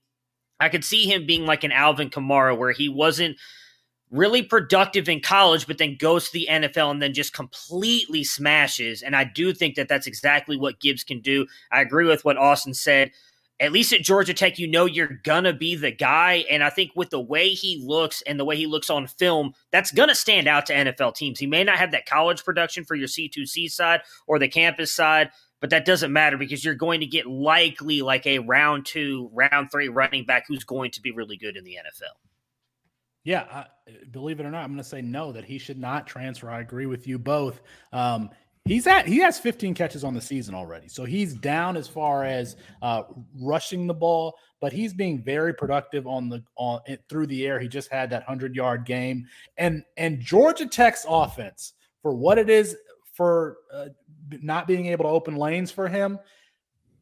Speaker 4: I could see him being like an Alvin Kamara, where he wasn't really productive in college, but then goes to the NFL and then just completely smashes. And I do think that that's exactly what Gibbs can do. I agree with what Austin said at least at Georgia Tech, you know you're gonna be the guy. And I think with the way he looks and the way he looks on film, that's gonna stand out to NFL teams. He may not have that college production for your C2C side or the campus side, but that doesn't matter because you're going to get likely like a round two, round three running back who's going to be really good in the NFL.
Speaker 1: Yeah, I, believe it or not, I'm going to say no that he should not transfer. I agree with you both. Um, He's at he has 15 catches on the season already, so he's down as far as uh, rushing the ball, but he's being very productive on the on through the air. He just had that hundred yard game, and and Georgia Tech's offense for what it is for uh, not being able to open lanes for him.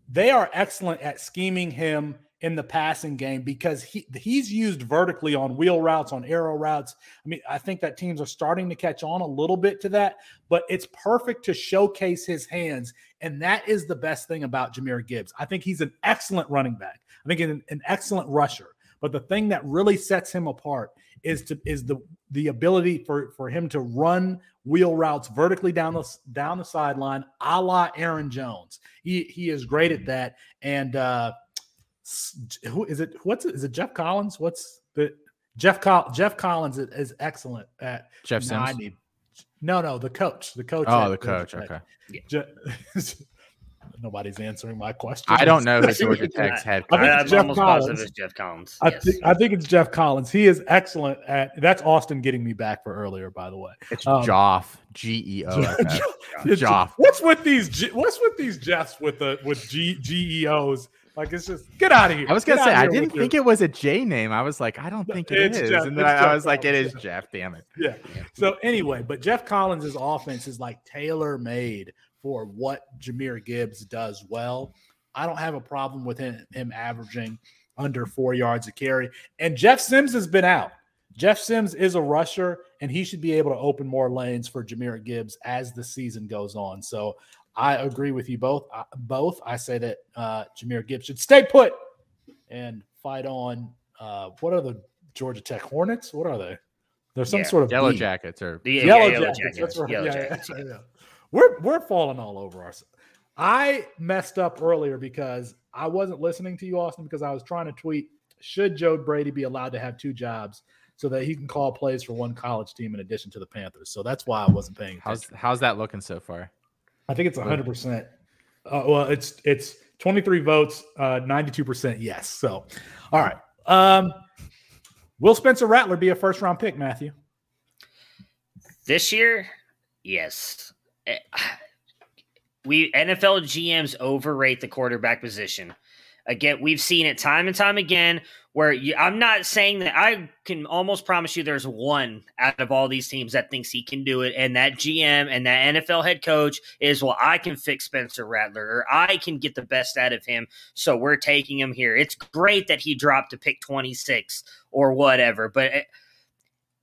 Speaker 1: They are excellent at scheming him in the passing game because he he's used vertically on wheel routes, on arrow routes. I mean, I think that teams are starting to catch on a little bit to that, but it's perfect to showcase his hands. And that is the best thing about Jahmyr Gibbs. I think he's an excellent running back. I think an, an excellent rusher. But the thing that really sets him apart is to is the the ability for for him to run wheel routes vertically down the down the sideline, a la Aaron Jones. He he is great at that. And uh who is it? What's it? Is it Geoff Collins? What's the Geoff Col- Geoff Collins is, is excellent at
Speaker 5: Jeff Sims.
Speaker 1: No, no, the coach. The coach.
Speaker 5: Oh, the coach. Okay.
Speaker 1: Je- Nobody's answering my question.
Speaker 5: I don't know who Georgia Tech's head
Speaker 1: I think
Speaker 4: I,
Speaker 1: it's
Speaker 4: am
Speaker 1: Geoff
Speaker 4: almost
Speaker 1: Collins.
Speaker 4: positive it's Jeff Collins.
Speaker 1: I
Speaker 4: Yes.
Speaker 1: think I think it's Jeff Collins. He is excellent at. That's Austin getting me back for earlier, by the way.
Speaker 5: It's
Speaker 1: Um,
Speaker 5: Joff. G E O F F.
Speaker 1: It's-
Speaker 5: Joff.
Speaker 1: What's with these? G- What's with these Jeffs with the with G, GEOs? Like it's just get out of here.
Speaker 5: I was gonna
Speaker 1: Get
Speaker 5: say I didn't think it was a J name. I was like, I don't think it
Speaker 1: It's
Speaker 5: is.
Speaker 1: Jeff-
Speaker 5: and then I, I
Speaker 1: Jeff
Speaker 5: was like, it is Jeff. Damn it.
Speaker 1: Yeah. So anyway, but Geoff Collins' offense is like tailor made for what Jahmyr Gibbs does well. I don't have a problem with him, him averaging under four yards a carry. And Jeff Sims has been out. Jeff Sims is a rusher, and he should be able to open more lanes for Jahmyr Gibbs as the season goes on. So I agree with you both. Uh, both I say that uh, Jahmyr Gibbs should stay put and fight on. Uh, what are the Georgia Tech Hornets? What are they? There's some
Speaker 4: Yeah,
Speaker 1: sort of
Speaker 5: Yellow
Speaker 1: B.
Speaker 5: Jackets or
Speaker 4: yeah,
Speaker 1: Yellow,
Speaker 4: Yellow
Speaker 1: Jackets.
Speaker 4: Jackets.
Speaker 1: That's right.
Speaker 4: Yellow
Speaker 1: Yeah, yeah,
Speaker 4: Jackets,
Speaker 1: yeah,
Speaker 4: yeah.
Speaker 1: yeah. We're we're falling all over ourselves. I messed up earlier because I wasn't listening to you, Austin, because I was trying to tweet: Should Joe Brady be allowed to have two jobs so that he can call plays for one college team in addition to the Panthers? So that's why I wasn't paying
Speaker 5: how's how's that looking so far?
Speaker 1: I think it's 100. percent uh, Well, it's it's 23 votes, uh, 92 percent yes. So, all right. Um, will Spencer Rattler be a first round pick, Matthew?
Speaker 4: This year, yes. Eh, We NFL GMs overrate the quarterback position. Again, we've seen it time and time again. Where you, I'm not saying that I can almost promise you there's one out of all these teams that thinks he can do it, and that GM and that NFL head coach is well, I can fix Spencer Rattler or I can get the best out of him, so we're taking him here. It's great that he dropped to pick 26 or whatever, but. eh,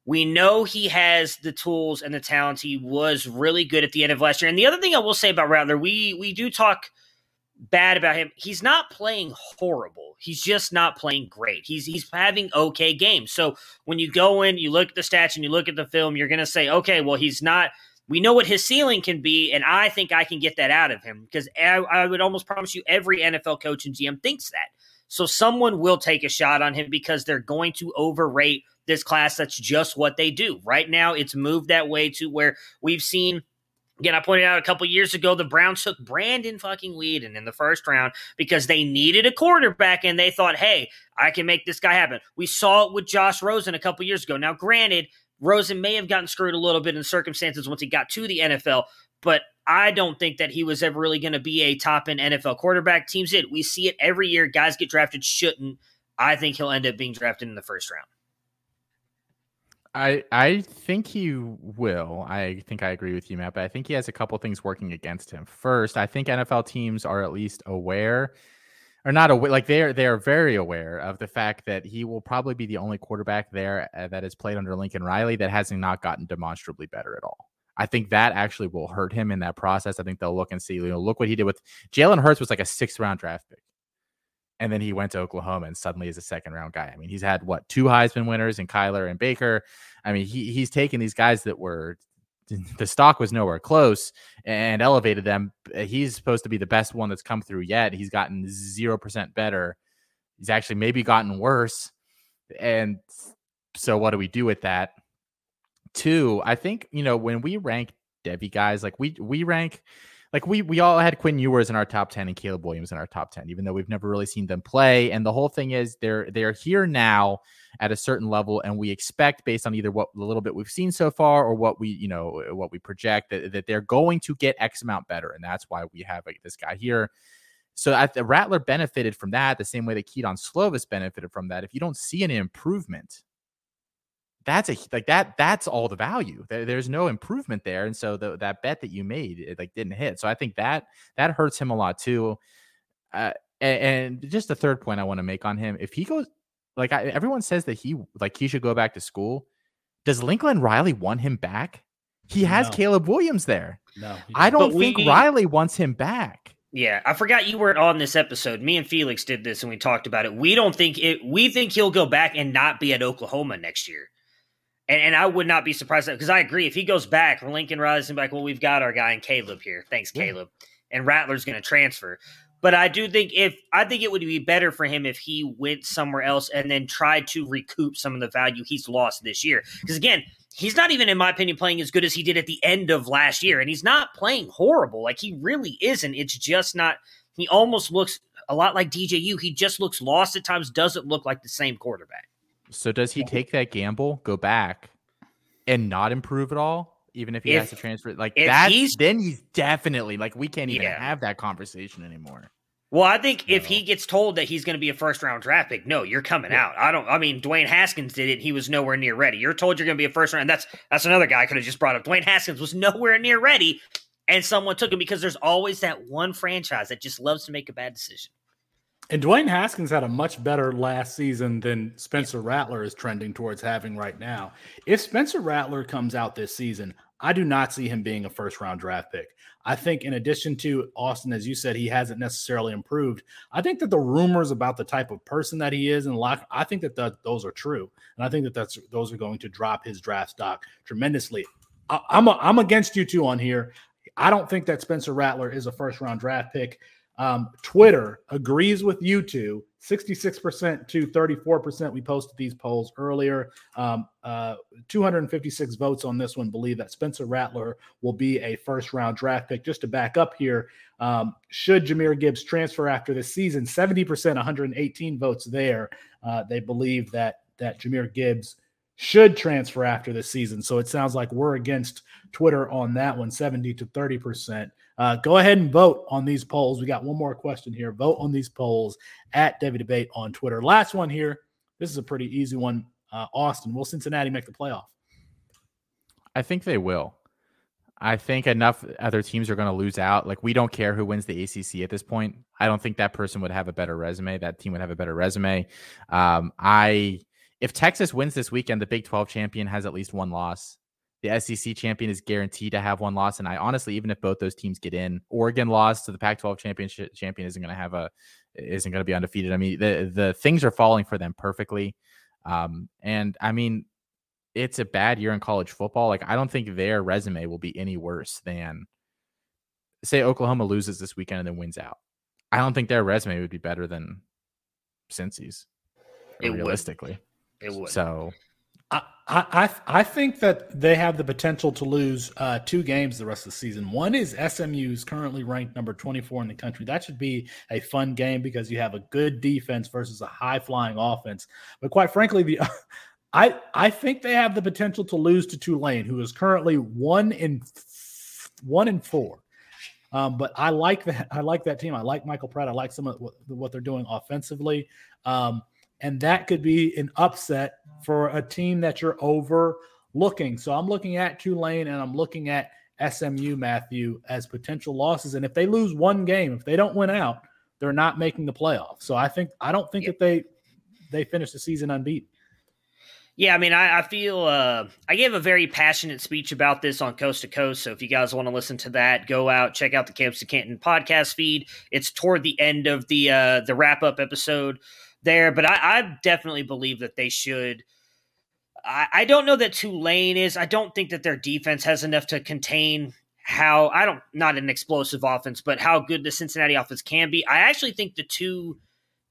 Speaker 4: we know he has the tools and the talent. He was really good at the end of last year. And the other thing I will say about Rattler, we we do talk bad about him. He's not playing horrible. He's just not playing great. He's he's having okay games. So when you go in, you look at the stats and you look at the film, you're going to say, okay, well he's not. We know what his ceiling can be, and I think I can get that out of him because I, I would almost promise you every NFL coach and GM thinks that. So someone will take a shot on him because they're going to overrate this class. That's just what they do. Right now, it's moved that way to where we've seen. Again, I pointed out a couple years ago the Browns took Brandon fucking Weeden in the first round because they needed a quarterback and they thought, hey, I can make this guy happen. We saw it with Josh Rosen a couple years ago. Now, granted, Rosen may have gotten screwed a little bit in circumstances once he got to the NFL, but I don't think that he was ever really going to be a top end NFL quarterback. Teams did. We see it every year. Guys get drafted, shouldn't. I think he'll end up being drafted in the first round.
Speaker 5: I I think he will. I think I agree with you, Matt. But I think he has a couple things working against him. First, I think NFL teams are at least aware, or not aware. Like they are they are very aware of the fact that he will probably be the only quarterback there uh, that has played under Lincoln Riley that has not gotten demonstrably better at all. I think that actually will hurt him in that process. I think they'll look and see. You know, look what he did with Jalen Hurts was like a sixth round draft pick and then he went to Oklahoma and suddenly is a second round guy. I mean, he's had what two Heisman winners in Kyler and Baker. I mean, he he's taken these guys that were the stock was nowhere close and elevated them. Uh, he's supposed to be the best one that's come through yet. He's gotten zero percent better. He's actually maybe gotten worse. And so, what do we do with that? Two, I think you know when we rank Devy guys, like we we rank like we we all had Quinn Ewers in our top 10 and Caleb Williams in our top 10 even though we've never really seen them play. And the whole thing is they're they're here now at a certain level and we expect based on either what a little bit we've seen so far or what we you know what we project that, that they're going to get x amount better. And that's why we have like, this guy here. So I, the Rattler benefited from that the same way that Kedon Slovis benefited from that. If you don't see any improvement that's a like that that's all the value. There, there's no improvement there, and so the, that bet that you made it like didn't hit. So I think that that hurts him a lot too. Uh, and, and just the third point I want to make on him, if he goes like I, everyone says that he like he should go back to school. Does Lincoln Riley want him back? He has
Speaker 1: No.
Speaker 5: Caleb Williams there.
Speaker 1: No,
Speaker 5: I don't
Speaker 4: But
Speaker 5: think
Speaker 4: we-
Speaker 5: Riley wants him back.
Speaker 4: Yeah, I forgot you weren't on this episode. Me and Felix did this and we talked about it. We don't think it. We think he'll go back and not be at Oklahoma next year. And, and I would not be surprised because I agree if he goes back, Lincoln Riley's gonna be like, well, we've got our guy in Caleb here. Thanks,
Speaker 5: Yeah.
Speaker 4: Caleb. And Rattler's going to transfer. But I do think if I think it would be better for him if he went somewhere else and then tried to recoup some of the value he's lost this year. Because again, he's not even, in my opinion, playing as good as he did at the end of last year, and he's not playing horrible. Like he really isn't. It's just not. He almost looks a lot like DJU. He just looks lost at times. Doesn't look like the same quarterback.
Speaker 5: So does he take that gamble, go back, and not improve at all? Even if he
Speaker 4: If-
Speaker 5: has to transfer, like that, then he's definitely like we can't even
Speaker 4: Yeah.
Speaker 5: have that conversation anymore.
Speaker 4: Well, I think if he gets told that he's going to be a first round draft pick, no, you're coming out. I don't. I mean, Dwayne Haskins did it. He was nowhere near ready. You're told you're going to be a first round. That's that's another guy I could have just brought up. Dwayne Haskins was nowhere near ready, and someone took him because there's always that one franchise that just loves to make a bad decision.
Speaker 1: And Dwayne Haskins had a much better last season than Spencer Rattler is trending towards having right now. If Spencer Rattler comes out this season, I do not see him being a first round draft pick. I think, in addition to Austin, as you said, he hasn't necessarily improved. I think that the rumors about the type of person that he is and I think that the, those are true, and I think that that's those are going to drop his draft stock tremendously. I, I'm a, I'm against you two on here. I don't think that Spencer Rattler is a first round draft pick. Um, Twitter agrees with you two, 66% to 34%. We posted these polls earlier. Um, uh, 256 votes on this one believe that Spencer Rattler will be a first round draft pick. Just to back up here, um, should Jahmyr Gibbs transfer after this season? 70%, 118 votes there. Uh, they believe that that Jahmyr Gibbs should transfer after this season. So it sounds like we're against Twitter on that one, 70 to 30%. Uh, go ahead and vote on these polls. We got one more question here. Vote on these polls at Devy Debate on Twitter. Last one here. This is a pretty easy one. Uh, Austin, will Cincinnati make the playoff?
Speaker 5: I think they will. I think enough other teams are going to lose out. Like we don't care who wins the ACC at this point. I don't think that person would have a better resume. That team would have a better resume. Um, I if Texas wins this weekend, the Big 12 champion has at least one loss. The SEC champion is guaranteed to have one loss. And I honestly, even if both those teams get in, Oregon lost to the Pac-12 championship champion isn't going to have a isn't going to be undefeated. I mean, the the things are falling for them perfectly. Um, and I mean, it's a bad year in college football. Like, I don't think their resume will be any worse than say Oklahoma loses this weekend and then wins out. I don't think their resume would be better than Cincy's
Speaker 4: It would.
Speaker 5: realistically.
Speaker 4: It would.
Speaker 5: So
Speaker 1: I, I think that they have the potential to lose uh, two games the rest of the season. One is SMU's currently ranked number 24 in the country. That should be a fun game because you have a good defense versus a high flying offense. But quite frankly, the I I think they have the potential to lose to Tulane, who is currently one in one in four. Um, but I like that. I like that team. I like Michael Pratt. I like some of what, what they're doing offensively. Um, and that could be an upset for a team that you're overlooking. So I'm looking at Tulane and I'm looking at SMU, Matthew, as potential losses. And if they lose one game, if they don't win out, they're not making the playoffs. So I think I don't think
Speaker 4: Yeah.
Speaker 1: that they they finish the season unbeaten.
Speaker 4: Yeah, I mean, I, I feel uh, I gave a very passionate speech about this on Coast to Coast. So if you guys want to listen to that, go out check out the Campus to Canton podcast feed. It's toward the end of the uh, the wrap up episode there, but I, I definitely believe that they should. I, I don't know that Tulane is. I don't think that their defense has enough to contain how I don't not an explosive offense, but how good the Cincinnati offense can be. I actually think the two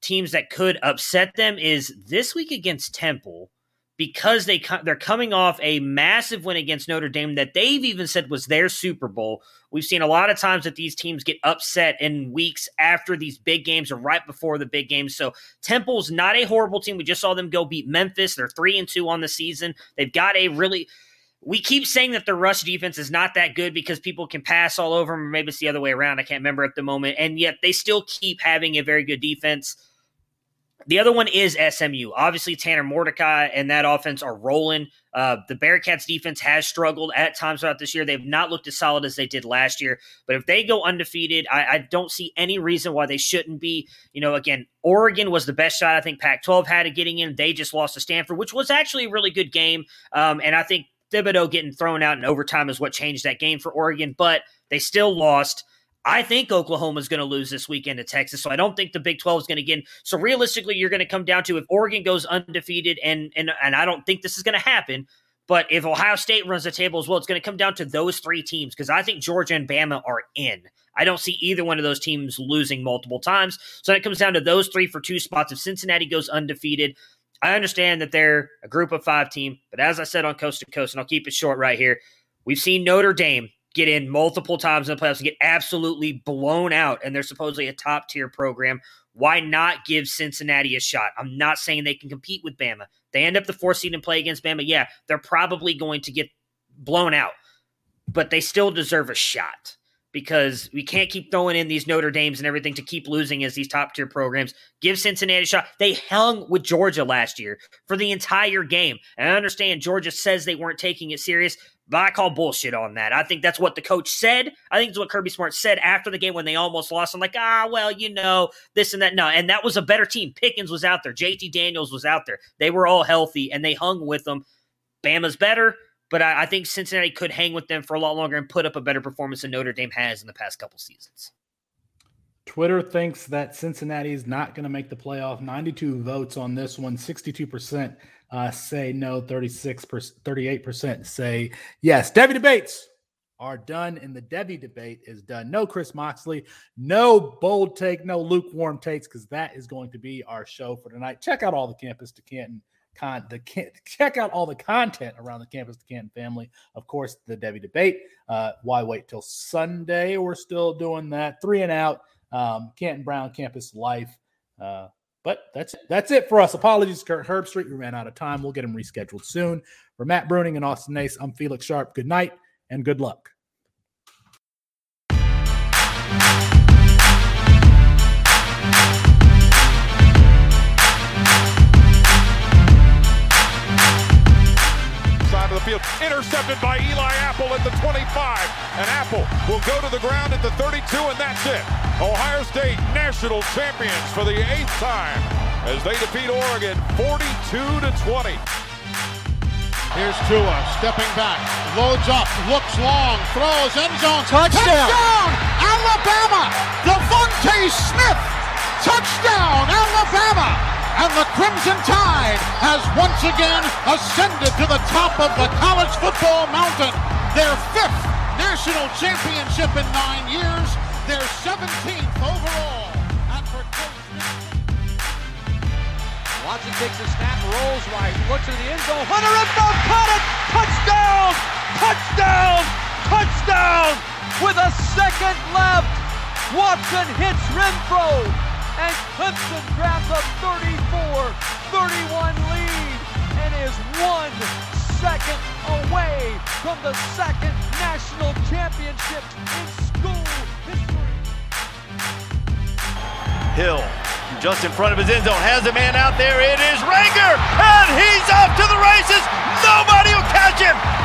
Speaker 4: teams that could upset them is this week against Temple because they they're coming off a massive win against Notre Dame that they've even said was their Super Bowl. We've seen a lot of times that these teams get upset in weeks after these big games or right before the big games. So Temple's not a horrible team. We just saw them go beat Memphis. They're 3 and 2 on the season. They've got a really we keep saying that the rush defense is not that good because people can pass all over them, or maybe it's the other way around. I can't remember at the moment. And yet they still keep having a very good defense. The other one is SMU. Obviously, Tanner Mordecai and that offense are rolling. Uh, the Bearcats defense has struggled at times throughout this year. They've not looked as solid as they did last year. But if they go undefeated, I, I don't see any reason why they shouldn't be. You know, again, Oregon was the best shot I think Pac 12 had at getting in. They just lost to Stanford, which was actually a really good game. Um, and I think Thibodeaux getting thrown out in overtime is what changed that game for Oregon, but they still lost. I think Oklahoma is going to lose this weekend to Texas, so I don't think the Big 12 is going to get in. So realistically, you're going to come down to if Oregon goes undefeated, and and and I don't think this is going to happen. But if Ohio State runs the table as well, it's going to come down to those three teams because I think Georgia and Bama are in. I don't see either one of those teams losing multiple times. So it comes down to those three for two spots. If Cincinnati goes undefeated, I understand that they're a group of five team. But as I said on Coast to Coast, and I'll keep it short right here, we've seen Notre Dame get in multiple times in the playoffs and get absolutely blown out, and they're supposedly a top tier program. Why not give Cincinnati a shot? I'm not saying they can compete with Bama. They end up the fourth seed and play against Bama. Yeah, they're probably going to get blown out, but they still deserve a shot because we can't keep throwing in these Notre Dames and everything to keep losing as these top tier programs. Give Cincinnati a shot. They hung with Georgia last year for the entire game. And I understand Georgia says they weren't taking it serious, but I call bullshit on that. I think that's what the coach said. I think it's what Kirby Smart said after the game when they almost lost. I'm like, ah, well, you know, this and that. No, and that was a better team. Pickens was out there. JT Daniels was out there. They were all healthy and they hung with them. Bama's better but I, I, think Cincinnati could hang with them for a lot longer and put up a better performance than Notre Dame has in the past couple seasons.
Speaker 1: Twitter thinks that Cincinnati is not going to make the playoff. 92 votes on this one. 62% uh, say no. 36%, 38% say yes. Devy debates are done, and the Devy debate is done. No Chris Moxley, no bold take, no lukewarm takes, because that is going to be our show for tonight. Check out all the Campus to Canton con the check out all the content around the campus the Canton family. Of course, the Devy debate. Uh, why wait till Sunday? We're still doing that. Three and out. Um, Canton Brown campus life. Uh, but that's it. that's it for us. Apologies, Kirk Herbstreit. We ran out of time. We'll get him rescheduled soon. For Matt Bruning and Austin Nace, I'm Felix Sharp. Good night and good luck.
Speaker 3: The field. Intercepted by Eli Apple at the 25. And Apple will go to the ground at the 32, and that's it. Ohio State national champions for the eighth time as they defeat Oregon 42 to 20.
Speaker 6: Here's Tua stepping back, loads up, looks long, throws end zone,
Speaker 7: touchdown,
Speaker 6: touchdown Alabama. DeVonta Smith, touchdown, Alabama and the Crimson Tide has once again ascended to the top of the college football mountain. Their fifth national championship in nine years, their 17th overall.
Speaker 8: Watson takes a snap, rolls right, looks at the end zone. Hunter Renfrow, caught it! Touchdown! Touchdown! Touchdown! With a second left, Watson hits Renfrow and Clemson grabs a 34-31 lead and is one second away from the second national championship in school history.
Speaker 9: Hill just in front of his end zone has a man out there. It is Reagor, and he's off to the races. Nobody will catch him.